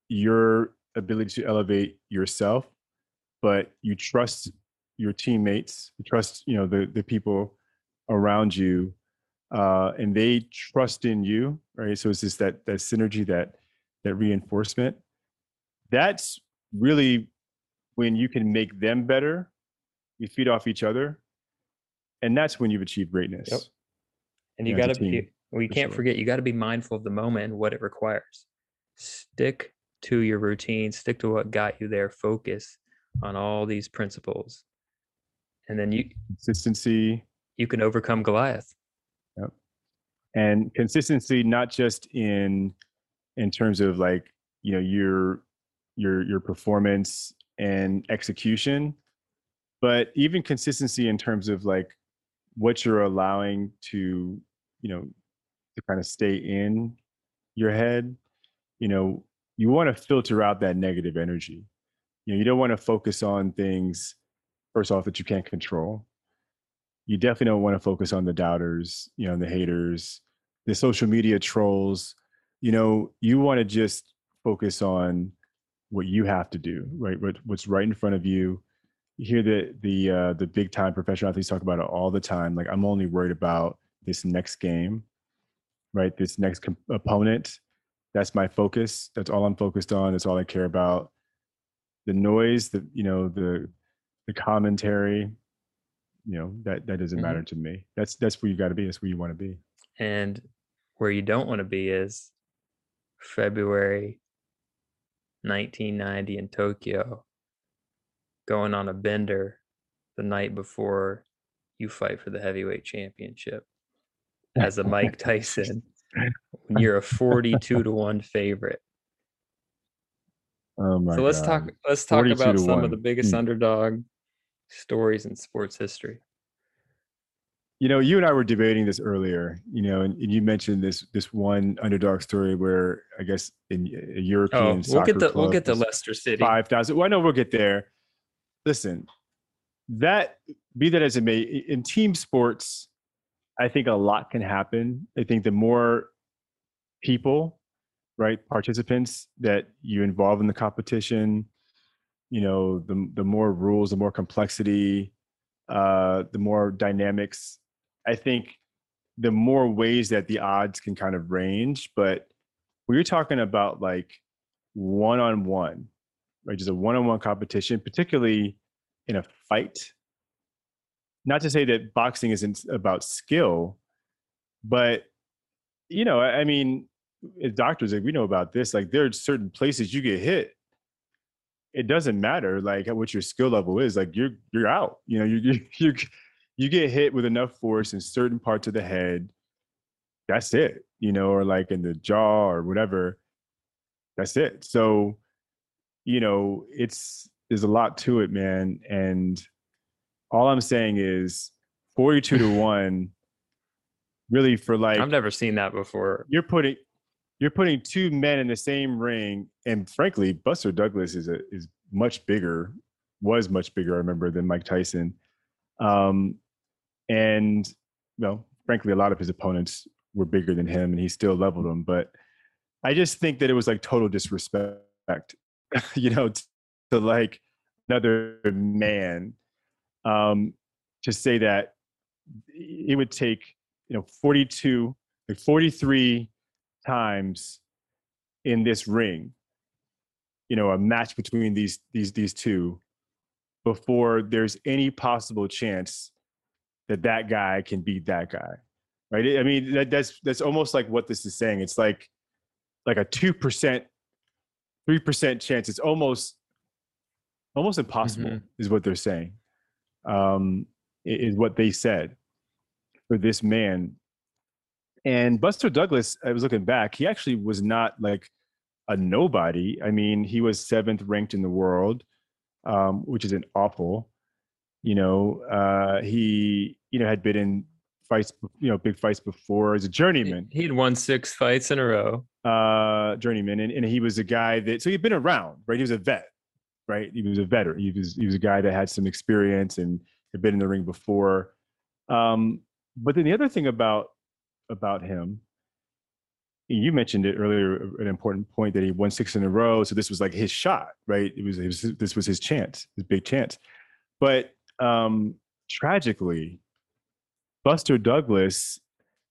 your ability to elevate yourself, but you trust your teammates, you trust, you know, the the people around you, uh, and they trust in you, right? So it's just that that synergy, that that reinforcement. That's really when you can make them better, you feed off each other, and that's when you've achieved greatness. Yep. And you got to be, we can't sure. forget, you got to be mindful of the moment and what it requires. Stick to your routine, stick to what got you there, focus on all these principles. And then you Consistency you can overcome Goliath. Yep. and consistency, not just in in terms of like you know your your your performance and execution, but even consistency in terms of like what you're allowing to you know to kind of stay in your head. You know, you want to filter out that negative energy. You know, you don't want to focus on things first off that you can't control. You definitely don't want to focus on the doubters, you know, the haters, the social media trolls. You know, you want to just focus on what you have to do, right? What, what's right in front of you. You hear the the uh, the big time professional athletes talk about it all the time. Like I'm only worried about this next game, right? This next com- opponent. That's my focus. That's all I'm focused on. That's all I care about. The noise, the you know the the commentary, you know that that doesn't Mhm. matter to me. That's that's where you got to be. That's where you want to be. And where you don't want to be is February 1990 in Tokyo, going on a bender the night before you fight for the heavyweight championship as a Mike [LAUGHS] Tyson when you're a 42 to 1 favorite. Oh my so let's talk let's talk about some of the biggest Hmm. underdog stories in sports history. You know, you and I were debating this earlier. You know, and, and you mentioned this this one underdog story where I guess in uh, a oh, European Oh, we'll soccer get the we'll get was Leicester City. five thousand. Well, I know we'll get there. Listen, that be that as it may, in team sports, I think a lot can happen. I think the more people, right, participants that you involve in the competition, you know, the the more rules, the more complexity, uh, the more dynamics. I think the more ways that the odds can kind of range. But when you're talking about like one on one, right, just a one on one competition, particularly in a fight. Not to say that boxing isn't about skill, but you know, I I mean, as doctors, like we know about this. Like there are certain places you get hit. It doesn't matter like what your skill level is. Like you're you're out. You know, you [LAUGHS] you you get hit with enough force in certain parts of the head. That's it. You know, or like in the jaw or whatever. That's it. So, you know, it's there's a lot to it, man. And all I'm saying is 42 to [LAUGHS] 1 really for like I've never seen that before. you're putting you're putting two men in the same ring, and frankly, Buster Douglas is a is much bigger, was much bigger, I remember, than Mike Tyson. Um, and well, frankly, a lot of his opponents were bigger than him, and he still leveled them. But I just think that it was like total disrespect, [LAUGHS] you know, t- to like another man, um, to say that it would take you know 42 like 43 times in this ring you know a match between these these these two before there's any possible chance that that guy can beat that guy right? I mean that, that's that's almost like what this is saying. It's like like a 2% 3% chance. It's almost almost impossible Mhm. is what they're saying um is what they said for this man and Buster Douglas, I was looking back, he actually was not like a nobody. I mean, he was seventh ranked in the world, um, which is an awful. You know, uh, he, you know, had been in fights, you know, big fights before as a journeyman, he had won six fights in a row. uh, journeyman. And, and he was a guy that, so he'd been around, right? He was a vet, right? He was a veteran. He was, he was a guy that had some experience and had been in the ring before. Um, but then the other thing about about him. You mentioned it earlier, an important point that he won six in a row. So this was like his shot, right? It was, it was this was his chance, his big chance. But um, tragically, Buster Douglas,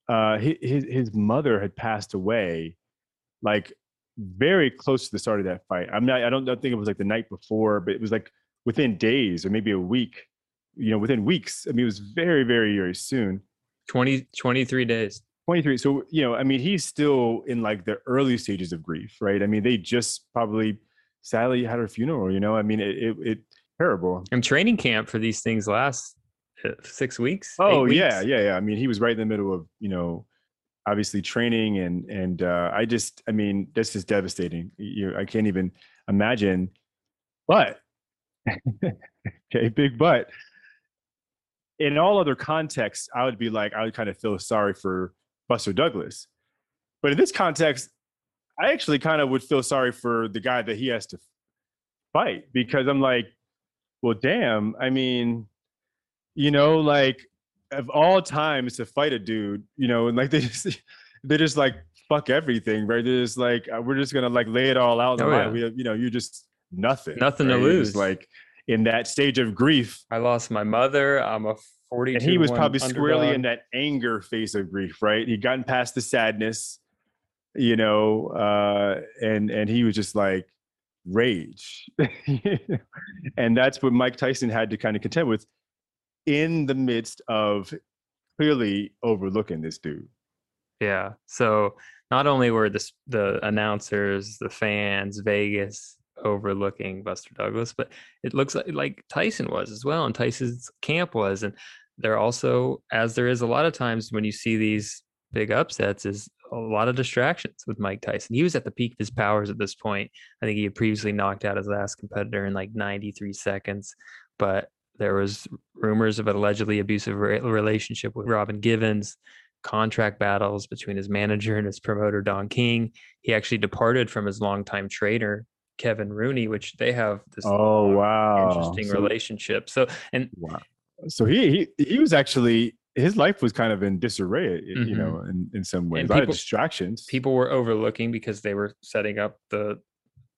uh, his his mother had passed away, like very close to the start of that fight. I'm not. I don't, don't think it was like the night before, but it was like within days or maybe a week. You know, within weeks. I mean, it was very, very, very soon. 20, 23 days. 23 so you know i mean he's still in like the early stages of grief right i mean they just probably sadly had her funeral you know i mean it it, it terrible And training camp for these things lasts uh, six weeks. oh yeah weeks. yeah yeah i mean he was right in the middle of you know obviously training and and uh i just i mean that's just devastating you i can't even imagine but [LAUGHS] okay big but in all other contexts i would be like i would kind of feel sorry for buster douglas but in this context i actually kind of would feel sorry for the guy that he has to fight because i'm like well damn i mean you know like of all times to fight a dude you know and like [LAUGHS] they just they just like fuck everything right they're just like uh, we're just gonna like lay it all out Oh, yeah. we have, you know you're just nothing Nothing to right? You're lose. like in that stage of grief I lost my mother. I'm a 42. and he was to one probably squarely in that anger phase of grief right he'd gotten past the sadness you know uh and and he was just like rage [LAUGHS] and that's what mike tyson had to kind of contend with in the midst of clearly overlooking this dude Yeah. So not only were the the announcers, the fans, Vegas overlooking Buster Douglas, but it looks like like Tyson was as well, and Tyson's camp was, and they're also as there is a lot of times when you see these big upsets is a lot of distractions with Mike Tyson. He was at the peak of his powers at this point. I think he had previously knocked out his last competitor in like 93 seconds, but there was rumors of an allegedly abusive relationship with Robin Givens, contract battles between his manager and his promoter Don King. He actually departed from his longtime trainer Kevin Rooney, which they have this Oh uh, wow. interesting So- relationship. So and Wow. So he he he was actually his life was kind of in disarray, y- you know, mm-hmm. in, in some ways. And a lot people- of distractions. people were overlooking because they were setting up the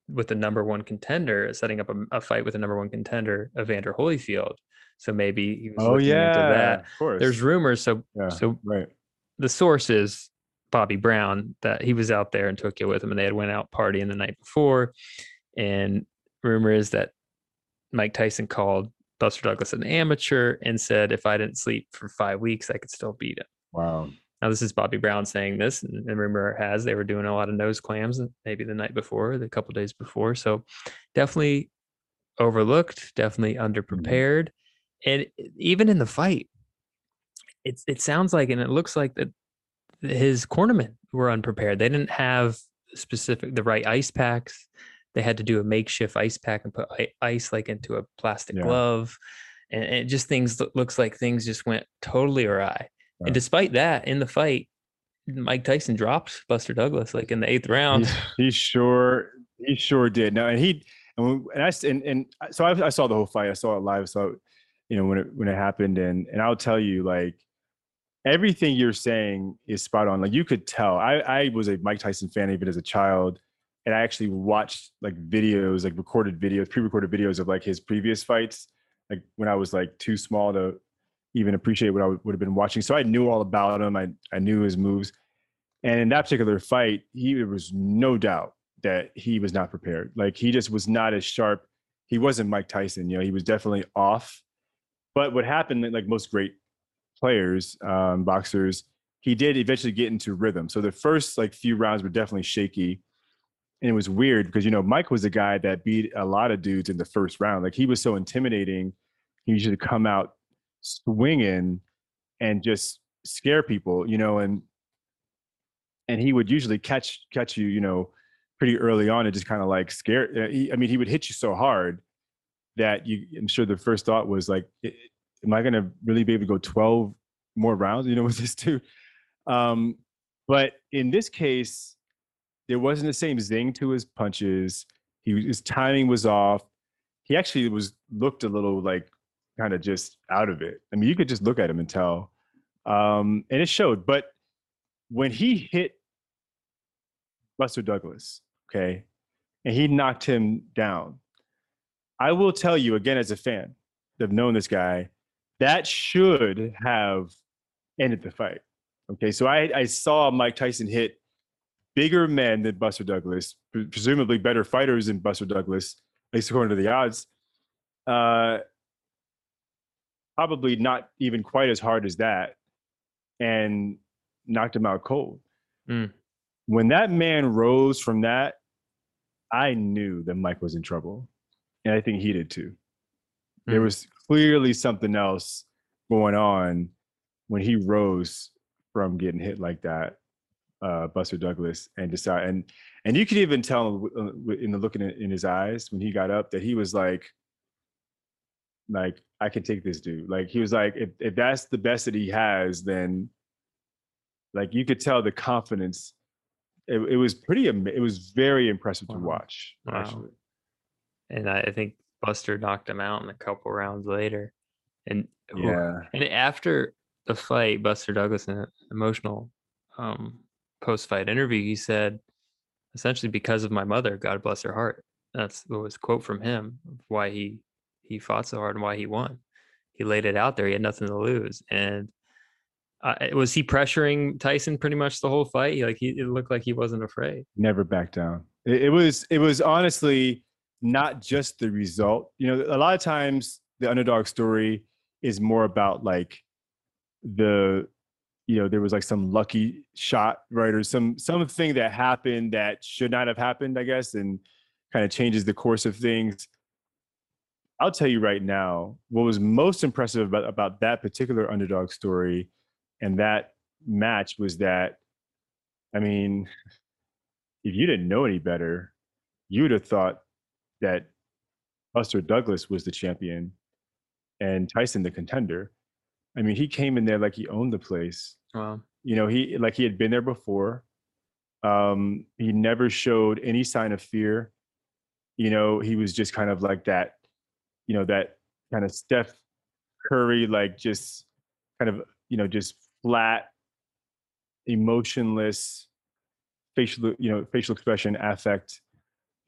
with the number one contender, setting up a, a fight with the number one contender, Evander Holyfield. So maybe he was oh looking yeah, into that. of course. There's rumors. So yeah, so right. the source is Bobby Brown that he was out there in Tokyo with him and they had went out partying the night before. And rumor is that Mike Tyson called Buster Douglas an amateur and said if I didn't sleep for five weeks, I could still beat him. Wow. Now this is Bobby Brown saying this, and, rumor has they were doing a lot of nose clams maybe the night before, the couple days before. So definitely overlooked, definitely mm-hmm. underprepared, and even in the fight, it's it sounds like and it looks like that his cornermen were unprepared. They didn't have specific the right ice packs. They had to do a makeshift ice pack and put ice like into a plastic Yeah. glove, and, it just things looks like things just went totally awry. And despite that, in the fight, Mike Tyson dropped Buster Douglas like in the eighth round. He, he sure he sure did. No, and he and, and I and, and so I, I saw the whole fight. I saw it live. So you know when it when it happened, and and I'll tell you like everything you're saying is spot on. Like you could tell. I I was a Mike Tyson fan even as a child, and I actually watched like videos, like recorded videos, pre-recorded videos of like his previous fights, like when I was like too small to even appreciate what I would, have been watching. So I knew all about him. I I knew his moves. And in that particular fight, he there was no doubt that he was not prepared. Like he just was not as sharp. He wasn't Mike Tyson. You know, he was definitely off. But what happened, like most great players, um, boxers, he did eventually get into rhythm. So the first like few rounds were definitely shaky. And it was weird because you know Mike was the guy that beat a lot of dudes in the first round. Like he was so intimidating. He usually come out swinging and just scare people, you know, and and he would usually catch catch you, you know, pretty early on and just kind of like scare. uh, I mean, he would hit you so hard that you. I'm sure the first thought was like, "Am I going to really be able to go 12 more rounds?" You know, with this dude. Um, but in this case, there wasn't the same zing to his punches. He his timing was off. He actually was looked a little like kind of just out of it. I mean, you could just look at him and tell, um, and it showed. But when he hit Buster Douglas, okay, and he knocked him down, I will tell you again as a fan that have known this guy, that should have ended the fight. Okay, so I, I saw Mike Tyson hit bigger men than Buster Douglas, presumably better fighters than Buster Douglas, at least according to the odds. Uh, probably not even quite as hard as that, and knocked him out cold. Mm. When that man rose from that, I knew that Mike was in trouble, and I think he did too. There Mm. was clearly something else going on when he rose from getting hit like that, uh, Buster Douglas, and decide and and you could even tell uh, in the looking in in his eyes when he got up that he was like, like I can take this dude. Like he was like, if if that's the best that he has, then like you could tell the confidence. It, it was pretty. It was very impressive to watch. Wow. Actually, and I, I think Buster knocked him out in a couple rounds later. And yeah. and after the fight, Buster Douglas an emotional um, post fight interview, he said, essentially, because of my mother, God bless her heart. That's what was quote from him why he he fought so hard and why he won. He laid it out there. He had nothing to lose. And uh, was he pressuring Tyson pretty much the whole fight? He, like he, it looked like he wasn't afraid. never back down. It, it was it was honestly not just the result. You know, a lot of times the underdog story is more about like the you know there was like some lucky shot right or some something that happened that should not have happened i guess and kind of changes the course of things i'll tell you right now what was most impressive about, about that particular underdog story and that match was that i mean if you didn't know any better, you would have thought that Buster Douglas was the champion. and Tyson the contender. I mean, he came in there like he owned the place. Wow. You know, he like he had been there before. Um, he never showed any sign of fear. You know, he was just kind of like that, you know, that kind of Steph Curry, like just kind of, you know, just flat, emotionless facial, you know, facial expression, affect.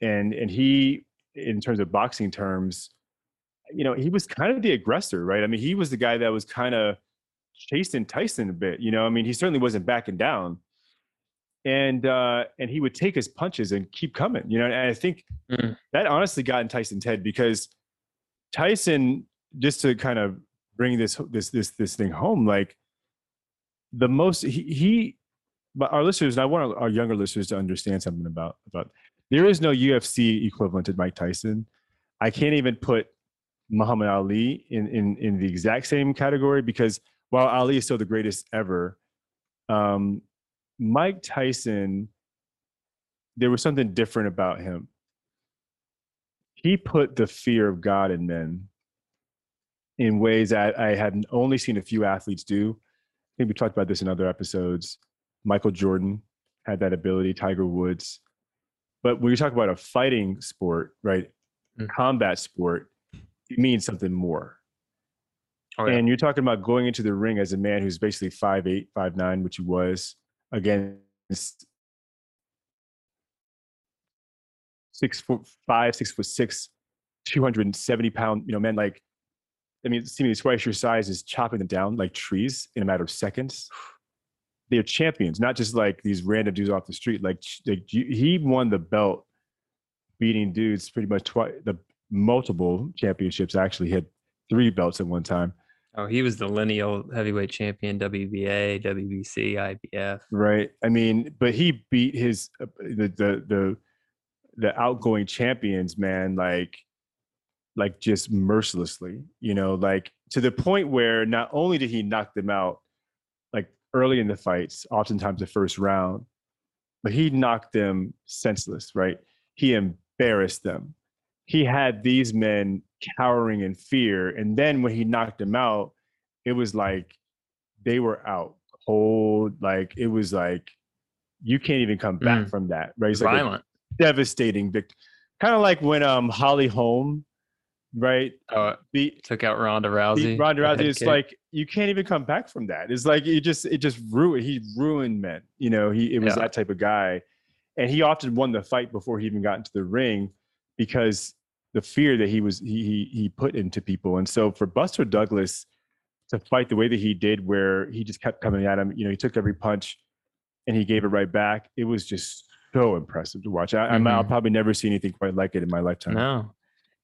And and he, in terms of boxing terms, you know, he was kind of the aggressor, right? I mean, he was the guy that was kind of chasing Tyson a bit, you know. I mean, he certainly wasn't backing down. And uh and he would take his punches and keep coming, you know. And I think Mm. that honestly got in Tyson's head because Tyson, just to kind of bring this this this this thing home, like the most he, he but our listeners, and I want our, our younger listeners to understand something about about there is no UFC equivalent to Mike Tyson. I can't even put Muhammad Ali in in in the exact same category because while Ali is still the greatest ever, um, Mike Tyson, there was something different about him. He put the fear of God in men in ways that I had only seen a few athletes do. I think we talked about this in other episodes. Michael Jordan had that ability, Tiger Woods. But when you talk about a fighting sport, right, Mm. combat sport, it means something more. Oh, yeah. And you're talking about going into the ring as a man who's basically five eight, five nine, which he was against six foot five, six foot six, 270 pound, you know, men like, I mean, seemingly twice your size is chopping them down like trees in a matter of seconds. [SIGHS] They're champions, not just like these random dudes off the street. Like, like you- he won the belt, beating dudes pretty much twice, the multiple championships. Actually, he had three belts at one time. Oh, he was the lineal heavyweight champion, WBA, WBC, IBF. Right. I mean, but he beat his uh, the the the the outgoing champions, man, like like just mercilessly, you know, like to the point where not only did he knock them out like early in the fights, oftentimes the first round, but he knocked them senseless, right? He embarrassed them. He had these men cowering in fear. And then when he knocked them out, it was like they were out cold. Like it was like you can't even come back Mm. from that, right? It's like a Violent. devastating victory. Kind of like when um Holly Holm, right? Oh, Beat took out Ronda Rousey. Ronda Rousey. It's kick. like you can't even come back from that. It's like it just it just ruined. He ruined men. You know, he it was Yeah. that type of guy, and he often won the fight before he even got into the ring because the fear that he was he he he put into people. And so for Buster Douglas to fight the way that he did, where he just kept coming at him, you know, he took every punch and he gave it right back. It was just so impressive to watch. I, I'm- I'll probably never see anything quite like it in my lifetime. No.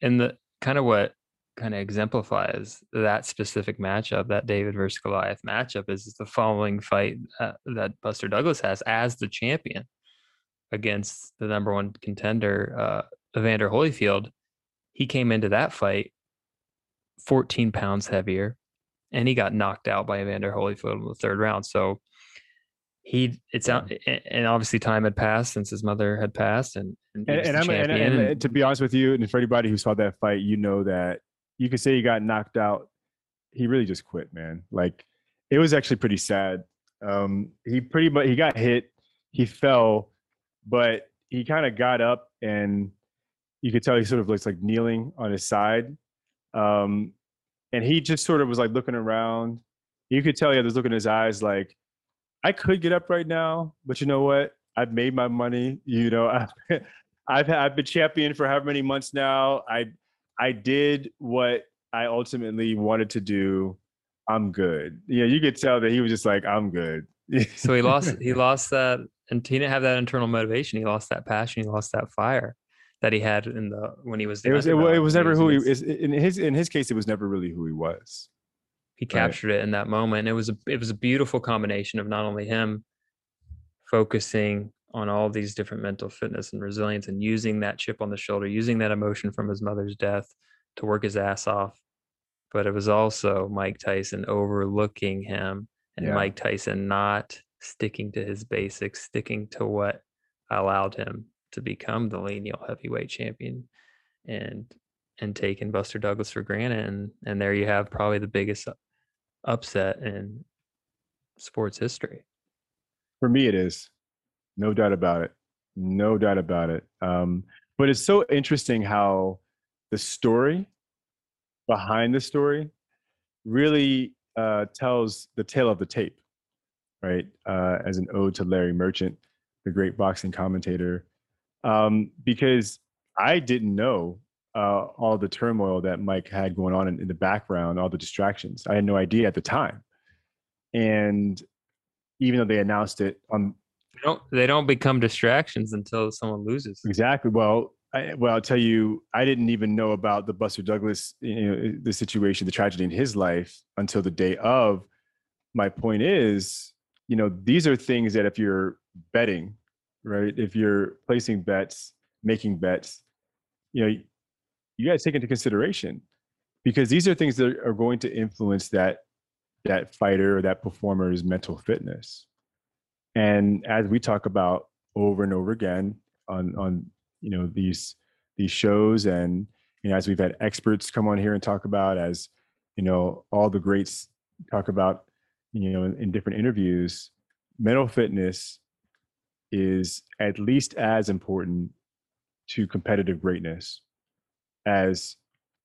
And the kind of what kind of exemplifies that specific matchup, that David versus Goliath matchup, is the following fight uh, that Buster Douglas has as the champion against the number one contender, uh, Evander Holyfield. He came into that fight 14 pounds heavier and he got knocked out by Evander Holyfield in the third round. So he, it's out, and obviously time had passed since his mother had passed, and and, and, and I'm and, and, and- to be honest with you, and for anybody who saw that fight, you know that you could say he got knocked out. He really just quit, man. Like it was actually pretty sad. Um, he pretty much he got hit, he fell, but he kind of got up and you could tell he sort of looks like kneeling on his side. Um, and he just sort of was like looking around. You could tell he had this look in his eyes like, I could get up right now, but you know what? I've made my money. You know, [LAUGHS] I've, I've I've been champion for however many months now. I I did what I ultimately wanted to do. I'm good. Yeah, you could tell that he was just like, I'm good. so he lost [LAUGHS] he lost that and he didn't have that internal motivation he lost that passion he lost that fire that he had in the when he was the It was it, it was never who he is in his in his case. It was never really who he was. he captured it in that moment it was a it was a beautiful combination of not only him focusing on all these different mental fitness and resilience and using that chip on the shoulder using that emotion from his mother's death to work his ass off but it was also Mike Tyson overlooking him and Yeah. Mike Tyson not sticking to his basics sticking to what allowed him to become the lineal heavyweight champion and and taken Buster Douglas for granted, and and there you have probably the biggest upset in sports history. For me, it is. No doubt about it. No doubt about it. Um, but it's so interesting how the story behind the story really uh, tells the tale of the tape, right? Uh, as an ode to Larry Merchant, the great boxing commentator. Um, because I didn't know uh, all the turmoil that Mike had going on in, in the background, all the distractions. I had no idea at the time. And even though they announced it on They don't they don't become distractions until someone loses. Exactly. Well, I, well, I'll tell you, I didn't even know about the Buster Douglas, you know, the situation, the tragedy in his life until the day of. My point is, you know, these are things that if you're betting, right? If you're placing bets, making bets, you know, you got to take into consideration because these are things that are going to influence that that fighter or that performer's mental fitness. And as we talk about over and over again on on you know these these shows and you know as we've had experts come on here and talk about as you know all the greats talk about you know in, in different interviews mental fitness is at least as important to competitive greatness as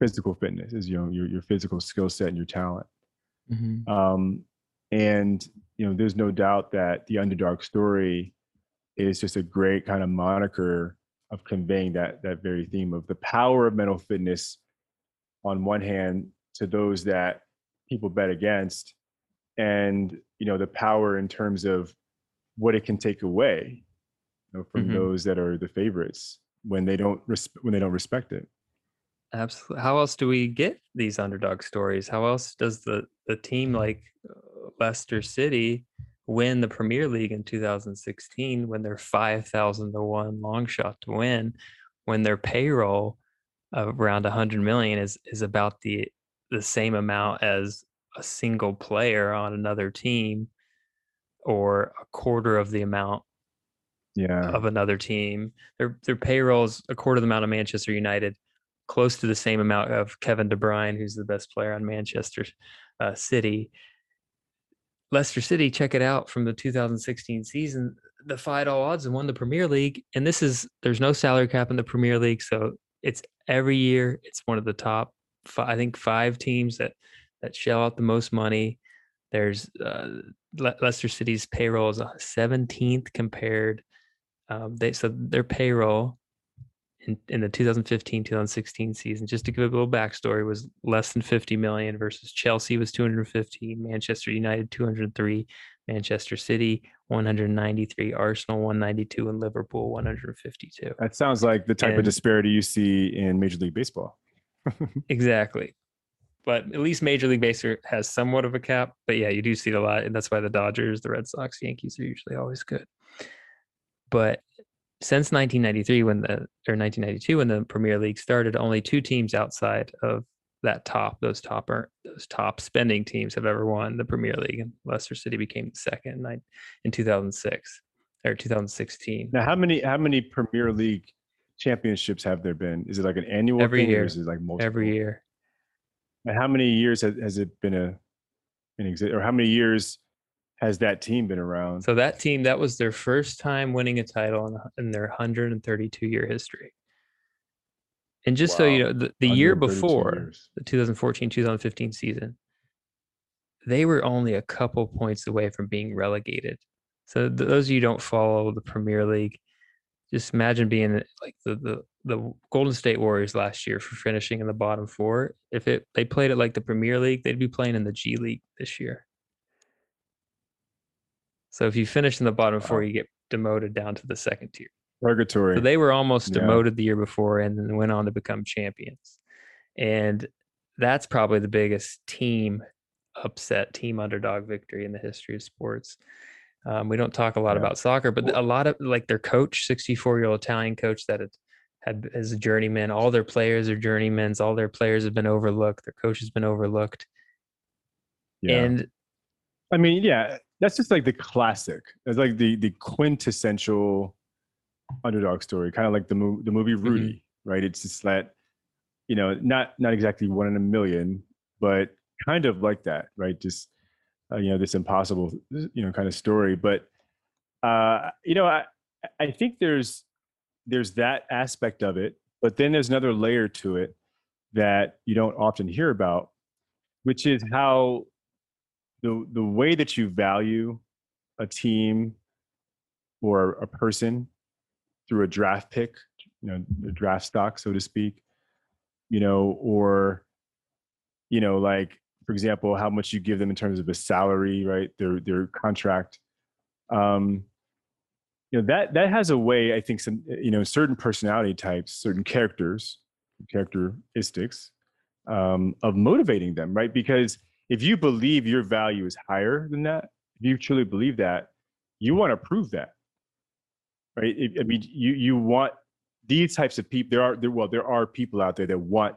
physical fitness as you know your, your physical skill set and your talent Mhm. um, and you know, there's no doubt that the underdog story is just a great kind of moniker of conveying that that very theme of the power of mental fitness on one hand to those that people bet against, and you know, the power in terms of what it can take away you know, from Mhm. those that are the favorites when they don't res- when they don't respect it. Absolutely. How else do we get these underdog stories? How else does the the team like uh, Leicester City win the Premier League in 2016 when they're 5,000 to 1 long shot to win when their payroll of around 100 million is is about the the same amount as a single player on another team or a quarter of the amount Yeah, of another team. Their their payrolls a quarter of the amount of Manchester United, close to the same amount of Kevin De Bruyne, who's the best player on Manchester uh, City. Leicester City, check it out from the 2016 season. Defied all odds and won the Premier League. And this is there's no salary cap in the Premier League, so it's every year. It's one of the top, fi- I think, five teams that that shell out the most money. There's uh, Le- Leicester City's payroll is 17th compared um, they so their payroll in, in the 2015-2016 season, just to give a little backstory, was less than 50 million versus Chelsea was 250, Manchester United 203, Manchester City 193, Arsenal 192, and Liverpool 152. that sounds like the type of disparity you see in Major League Baseball. [LAUGHS] Exactly. But at least Major League Baseball has somewhat of a cap. But yeah, you do see it a lot. And that's why the Dodgers, the Red Sox, Yankees are usually always good. But since 1993, when the or 1992, when the Premier League started, only two teams outside of that top, those top those top spending teams have ever won the Premier League. And Leicester City became the second in in 2006 or 2016. Now, how many how many Premier League championships have there been? Is it like an annual Every thing, year. or is it like multiple? Every year. And how many years has, has it been a in exist, or how many years has that team been around? So that team, that was their first time winning a title in, in their 132 year history. And just so you know, the, the year before years. the 2014 2015 season, they were only a couple points away from being relegated. So th- those of you who don't follow the Premier League, just imagine being uh, like the, the the Golden State Warriors last year for finishing in the bottom four. If it they played it like the Premier League, they'd be playing in the G League this year. So if you finish in the bottom four, you get demoted down to the second tier. purgatory. So they were almost Yeah. demoted the year before and then went on to become champions. And that's probably the biggest team upset, team underdog victory in the history of sports. Um, we don't talk a lot Yeah. about soccer, but a lot of like their coach, 64 year old Italian coach that had, had as a journeyman, all their players are journeymans, all their players have been overlooked, their coach has been overlooked. yeah. And I mean, yeah, that's just like the classic. It's like the the quintessential underdog story, kind of like the movie the movie Mm-hmm. Rudy, right? It's just that you know, not not exactly one in a million, but kind of like that, right? Just uh, you know, this impossible, you know, kind of story. But uh, you know, I I think there's there's that aspect of it, but then there's another layer to it that you don't often hear about, which is how the the way that you value a team or a person through a draft pick, you know, the draft stock, so to speak, you know, or you know, like for example, how much you give them in terms of a salary, right? Their their contract. Um, you know, that that has a way, I think, some you know, certain personality types, certain characters, characteristics um, of motivating them, right? Because if you believe your value is higher than that, if you truly believe that, you want to prove that, right? I mean, you you want these types of people. There are there well, there are people out there that want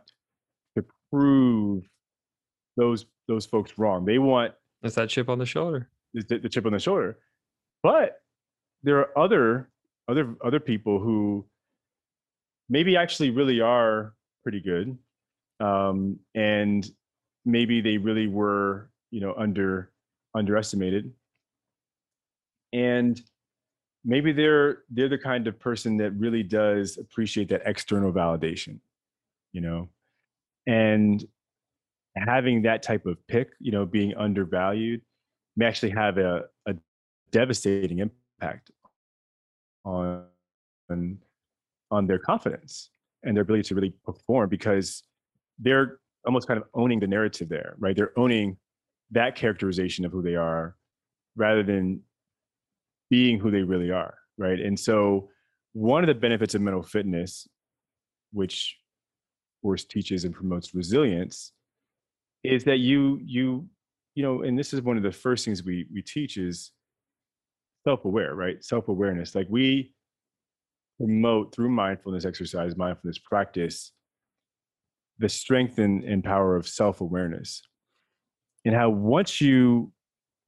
to prove those those folks wrong. They want That's that chip on the shoulder. the, the chip on the shoulder. But there are other other other people who maybe actually really are pretty good, um, and maybe they really were you know under underestimated, and maybe they're they're the kind of person that really does appreciate that external validation, you know, and having that type of pick, you know, being undervalued may actually have a, a devastating impact on on on their confidence and their ability to really perform because they're almost kind of owning the narrative there, right? They're owning that characterization of who they are rather than being who they really are, right? And so one of the benefits of mental fitness, which of course teaches and promotes resilience, is that you you you know, and this is one of the first things we we teach is self-aware, right? Self-awareness. Like we promote through mindfulness exercise, mindfulness practice, the strength and, and power of self-awareness. And how once you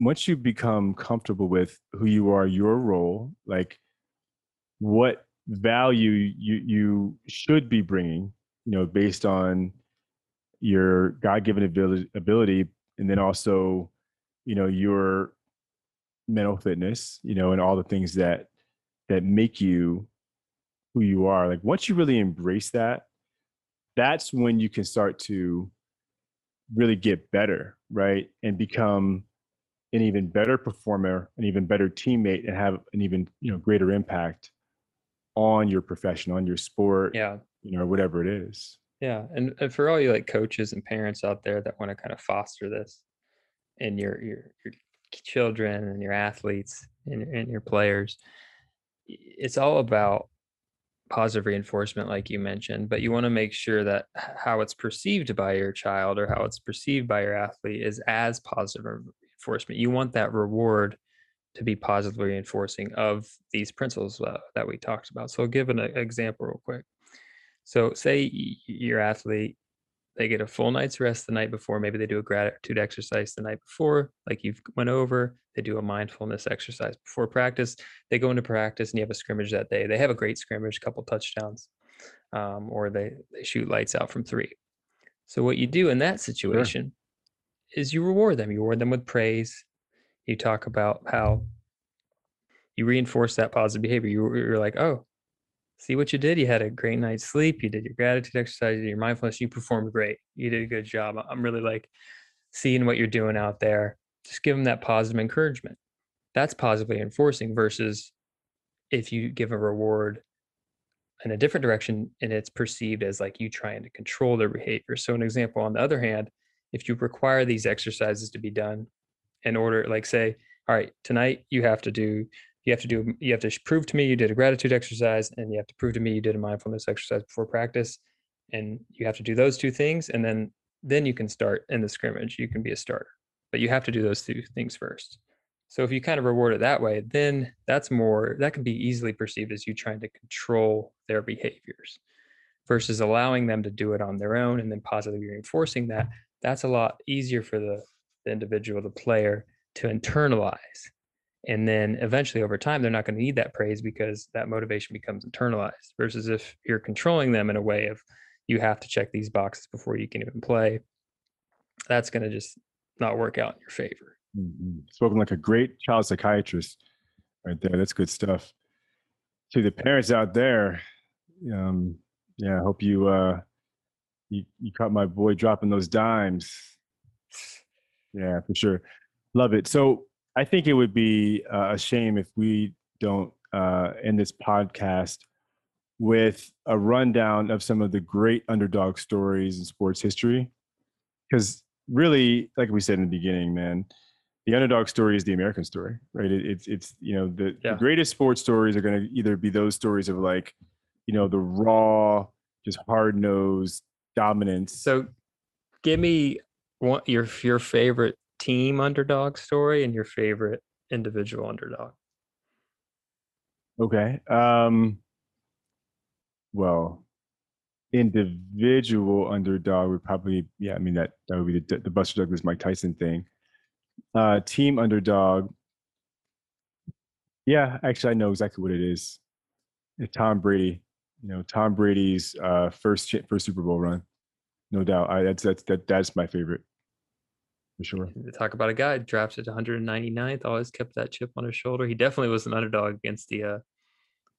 once you become comfortable with who you are, your role, like what value you you should be bringing, you know, based on your God-given ability, ability, and then also, you know, your mental fitness, you know, and all the things that that make you who you are. Like once you really embrace that, that's when you can start to really get better, right? And become an even better performer, an even better teammate, and have an even you know greater impact on your profession, on your sport, Yeah. you know, whatever it is. Yeah, and, and for all you like coaches and parents out there that want to kind of foster this in your your your children and your athletes and, and your players, it's all about positive reinforcement, like you mentioned. But you want to make sure that how it's perceived by your child or how it's perceived by your athlete is as positive reinforcement. You want that reward to be positively reinforcing of these principles uh, that we talked about. So, I'll give an e- example real quick. So, say your athlete, they get a full night's rest the night before. Maybe they do a gratitude exercise the night before, like you've went over. They do a mindfulness exercise before practice. They go into practice and you have a scrimmage that day. They have a great scrimmage, a couple touchdowns, um, or they they shoot lights out from three. So, what you do in that situation is you reward them. You reward them with praise. You talk about how you reinforce that positive behavior. You, you're like, oh, see what you did. You had a great night's sleep. You did your gratitude exercise, you did your mindfulness. You performed great. You did a good job. I'm really like seeing what you're doing out there. Just give them that positive encouragement. That's positively enforcing versus if you give a reward in a different direction and it's perceived as like you trying to control their behavior. So, an example on the other hand, if you require these exercises to be done in order, like say, all right, tonight you have to do you have to do you have to prove to me you did a gratitude exercise and you have to prove to me you did a mindfulness exercise before practice and you have to do those two things and then then you can start in the scrimmage. You can be a starter but you have to do those two things first. So if you kind of reward it that way then that's more that can be easily perceived as you trying to control their behaviors versus allowing them to do it on their own and then positively reinforcing that. That's a lot easier for the, the individual the player to internalize and then eventually over time they're not going to need that praise because that motivation becomes internalized versus if you're controlling them in a way of you have to check these boxes before you can even play. That's going to just not work out in your favor. Mhm. Spoken like a great child psychiatrist, right there. That's good stuff. To the parents out there, um, yeah, I hope you uh, you you caught my boy dropping those dimes. Yeah, for sure. Love it. So I think it would be uh, a shame if we don't uh, end this podcast with a rundown of some of the great underdog stories in sports history. Because really, like we said in the beginning, man, the underdog story is the American story, right? It, it's it's you know the, Yeah. the greatest sports stories are going to either be those stories of like, you know, the raw, just hard nosed dominance. So, give me one, your your favorite team underdog story and your favorite individual underdog. Okay. Um well, individual underdog would probably yeah, I mean that that would be the the Buster Douglas Mike Tyson thing. Uh team underdog. Yeah, actually I know exactly what it is. It's Tom Brady. You know, Tom Brady's uh first first Super Bowl run. No doubt. I that's that's that that's my favorite. For sure. To Talk about a guy drafted 199th, always kept that chip on his shoulder. He definitely was an underdog against the uh,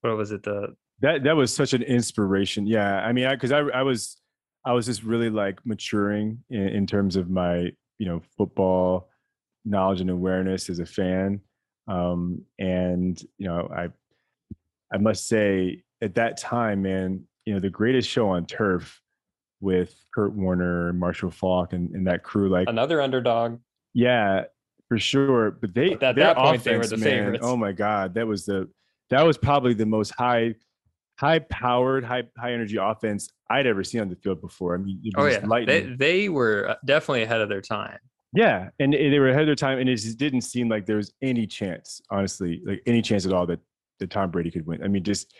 what was it? The that that was such an inspiration yeah i mean because I, I was i was just really like maturing in, in terms of my you know football knowledge and awareness as a fan um and you know i i must say at that time man you know the greatest show on turf with kurt warner marshall faulk and, and that crew like another underdog. yeah, for sure. But they But at that point, they were the man, favorites. Oh my god, that was the that was probably the most high high powered, high high energy offense I'd ever seen on the field before. I mean, Oh yeah, they lightning. they were uh, definitely ahead of their time. yeah, and they were ahead of their time, and it just didn't seem like there was any chance, honestly, like any chance at all that that Tom Brady could win. I mean, just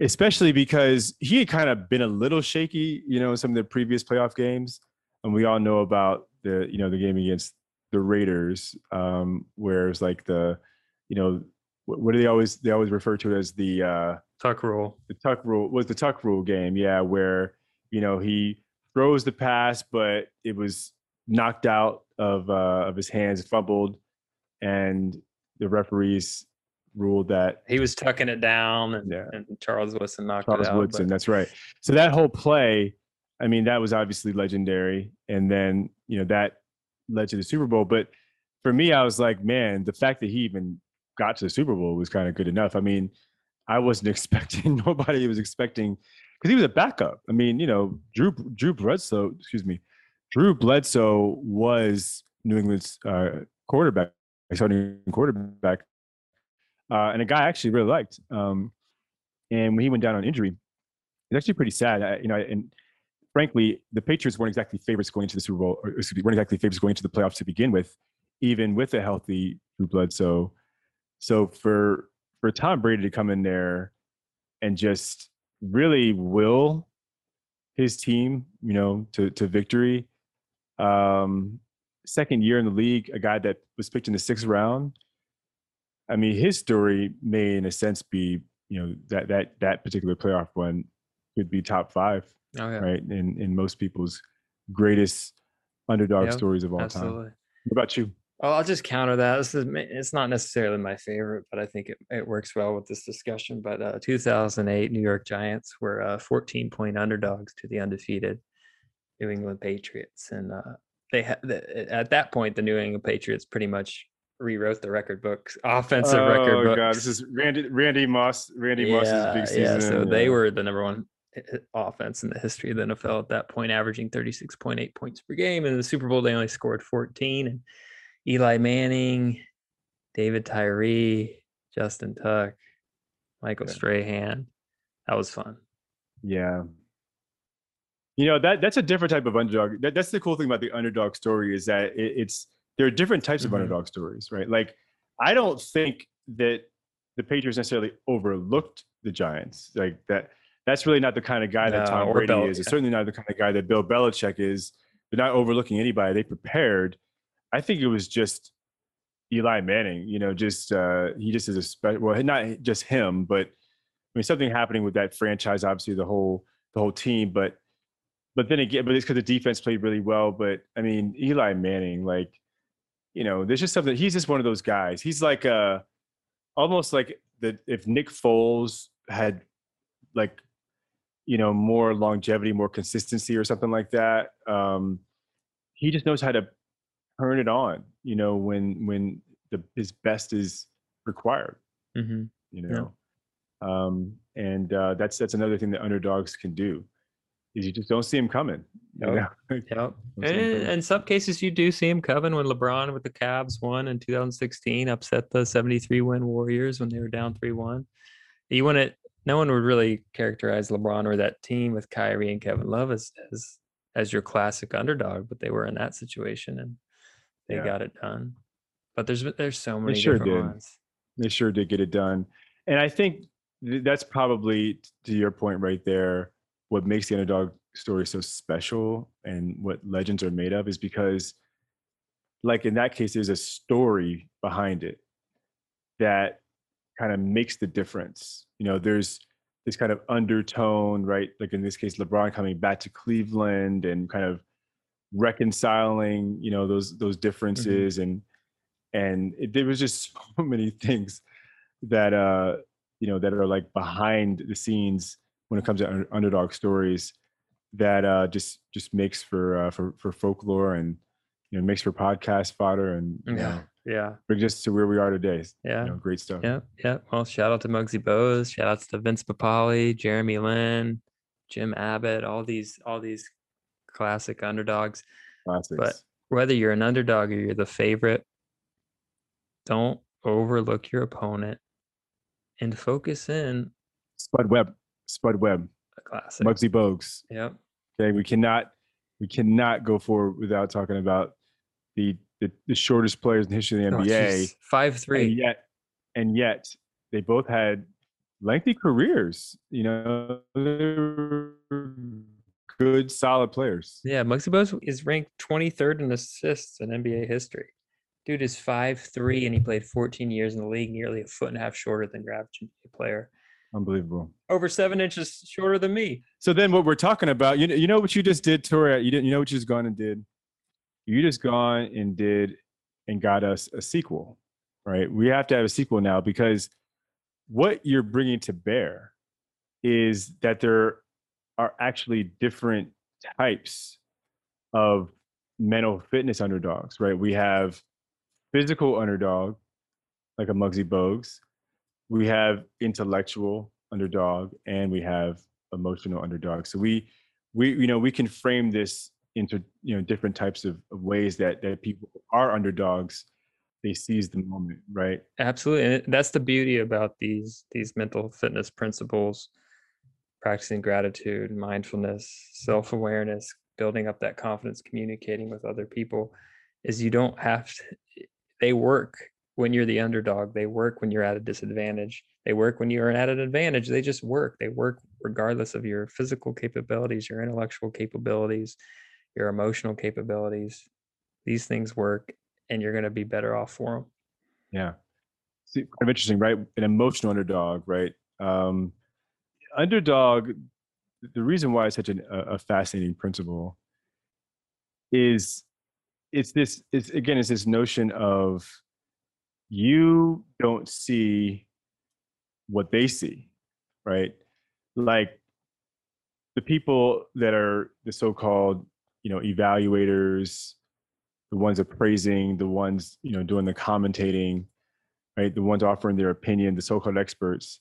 especially because he had kind of been a little shaky, you know, in some of the previous playoff games, and we all know about the you know the game against the Raiders, um, where it's like the, you know, what, what do they always they always refer to it as the uh, Tuck rule. the tuck rule was the tuck rule game, yeah, where you know he throws the pass, but it was knocked out of uh, of his hands, fumbled, and the referees ruled that He was tucking it down, and, Yeah. and Charles Woodson knocked Charles it out. Woodson. but- That's right. So that whole play, I mean, that was obviously legendary, and then you know that led to the Super Bowl. But for me, I was like, man, the fact that he even got to the Super Bowl was kind of good enough. I mean, I wasn't [LAUGHS] expecting nobody was expecting because he was a backup. I mean, you know, Drew Drew Bledsoe, excuse me, Drew Bledsoe was New England's uh, quarterback, starting quarterback, uh, and a guy I actually really liked. Um, and when he went down on injury, it's actually pretty sad. I, you know, and frankly, the Patriots weren't exactly favorites going into the Super Bowl, or excuse me, weren't exactly favorites going into the playoffs to begin with, even with a healthy Drew Bledsoe. So for for Tom Brady to come in there and just really will his team, you know, to to victory. Um, second year in the league, a guy that was picked in the sixth round. I mean, his story may, in a sense, be you know that that that particular playoff one could be top five, oh yeah, right? In in most people's greatest underdog Yep, stories of all time. What about you? Well, I'll just counter that. This is it's not necessarily my favorite, but I think it, it works well with this discussion. But uh, 2008 New York Giants were uh, 14 point underdogs to the undefeated New England Patriots, and uh, they had the, at that point the New England Patriots pretty much rewrote the record books, offensive record oh books. god, this is Randy Randy Moss. Randy Moss's big season. Yeah, so they were the number one h- h- offense in the history of the NFL at that point, averaging 36.8 points per game. And in the Super Bowl, they only scored 14. And Eli Manning, David Tyree, Justin Tuck, Michael Yeah. Strahan. That was fun. Yeah. You know that that's a different type of underdog. That, that's the cool thing about the underdog story is that it, it's there are different types Mhm. of underdog stories, right? Like I don't think that the Patriots necessarily overlooked the Giants. Like that that's really not the kind of guy that Tom Brady Bel- is. It's certainly not the kind of guy that Bill Belichick is. They're not overlooking anybody. They prepared. I think it was just Eli Manning. You know, just uh, he just is a special. Well, not just him, but I mean something happening with that franchise. Obviously, the whole the whole team. But but then again, but it's because the defense played really well. But I mean, Eli Manning, like, you know, there's just something. He's just one of those guys. He's like a, almost like the if Nick Foles had, like, you know, more longevity, more consistency, or something like that. Um, he just knows how to turn it on. You know, when when the his best is required. hmm You Yeah. know, um, and uh, that's that's another thing that underdogs can do. Is you just don't see him coming. you know? [LAUGHS] Yep. And in, in some cases, you do see him coming when LeBron with the Cavs won in 2016, upset the 73 win Warriors when they were down 3 1. You wouldn't, no one would really characterize LeBron or that team with Kyrie and Kevin Love as, as, as your classic underdog, but they were in that situation and they Yeah. got it done. But there's there's so many they sure different did. ones. they sure did get it done and i think that's probably to your point right there what makes the underdog story so special and what legends are made of is because like in that case there's a story behind it that kind of makes the difference. You know there's this kind of undertone right? Like in this case lebron coming back to cleveland and kind of reconciling you know those those differences and and it, there was just [LAUGHS] so many things that uh you know that are like behind the scenes when it comes to un- underdog stories that uh just just makes for uh for for folklore and you know makes for podcast fodder and Yeah. know Yeah. brings us to where we are today Yeah. you know great stuff Yeah, yeah. Well, shout out to Muggsy Bogues, shout outs to Vince Papale, Jeremy Lin, Jim Abbott, all these all these classic underdogs. classics But Whether you're an underdog or you're the favorite, don't overlook your opponent and focus in spud webb spud webb a classic. Muggsy Bogues. Yep. okay we cannot we cannot go forward without talking about the the, the shortest players in the history of the Oh, nba jeez. Five and three. yet and yet they both had lengthy careers you know good solid players Yeah, Muggsy Bogues is ranked 23rd in assists in NBA history. Dude is five three and he played 14 years in the league, nearly a foot and a half shorter than your average NBA player. Unbelievable Over seven inches shorter than me. so then what we're talking about you know, you know what you just did tori you didn't you know what you just gone and did you just gone and did and got us a sequel right we have to have a sequel now because what you're bringing to bear is that there are actually different types of mental fitness underdogs, right? We have physical underdog, like a Muggsy Bogues. We have intellectual underdog, and we have emotional underdog. So we, we, you know, we can frame this into you know different types of, of ways that that people are underdogs. They seize the moment, right? Absolutely. And that's the beauty about these these mental fitness principles, practicing gratitude, mindfulness, self-awareness, building up that confidence, communicating with other people, is you don't have to they work when you're the underdog. They work when you're at a disadvantage. They work when you're at an advantage. They just work. They work regardless of your physical capabilities, your intellectual capabilities, your emotional capabilities. These things work and you're going to be better off for them. Yeah. See, kind of interesting, right? An emotional underdog, right? Um, underdog, the reason why it's such an, a, a fascinating principle is it's this, it's again, it's this notion of you don't see what they see, right? Like the people that are the so-called, you know, evaluators, the ones appraising, the ones, you know, doing the commentating, right? The ones offering their opinion, the so-called experts,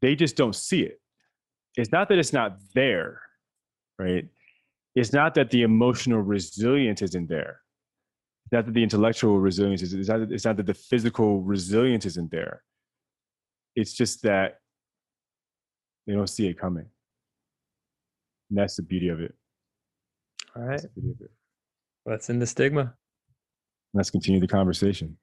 they just don't see it. It's not that it's not there, right? It's not that the emotional resilience isn't there. Not that the intellectual resilience is. It's not, it's not that the physical resilience isn't there. It's just that they don't see it coming. And that's the beauty of it. all right That's right. the of it. Let's end the stigma. Let's continue the conversation.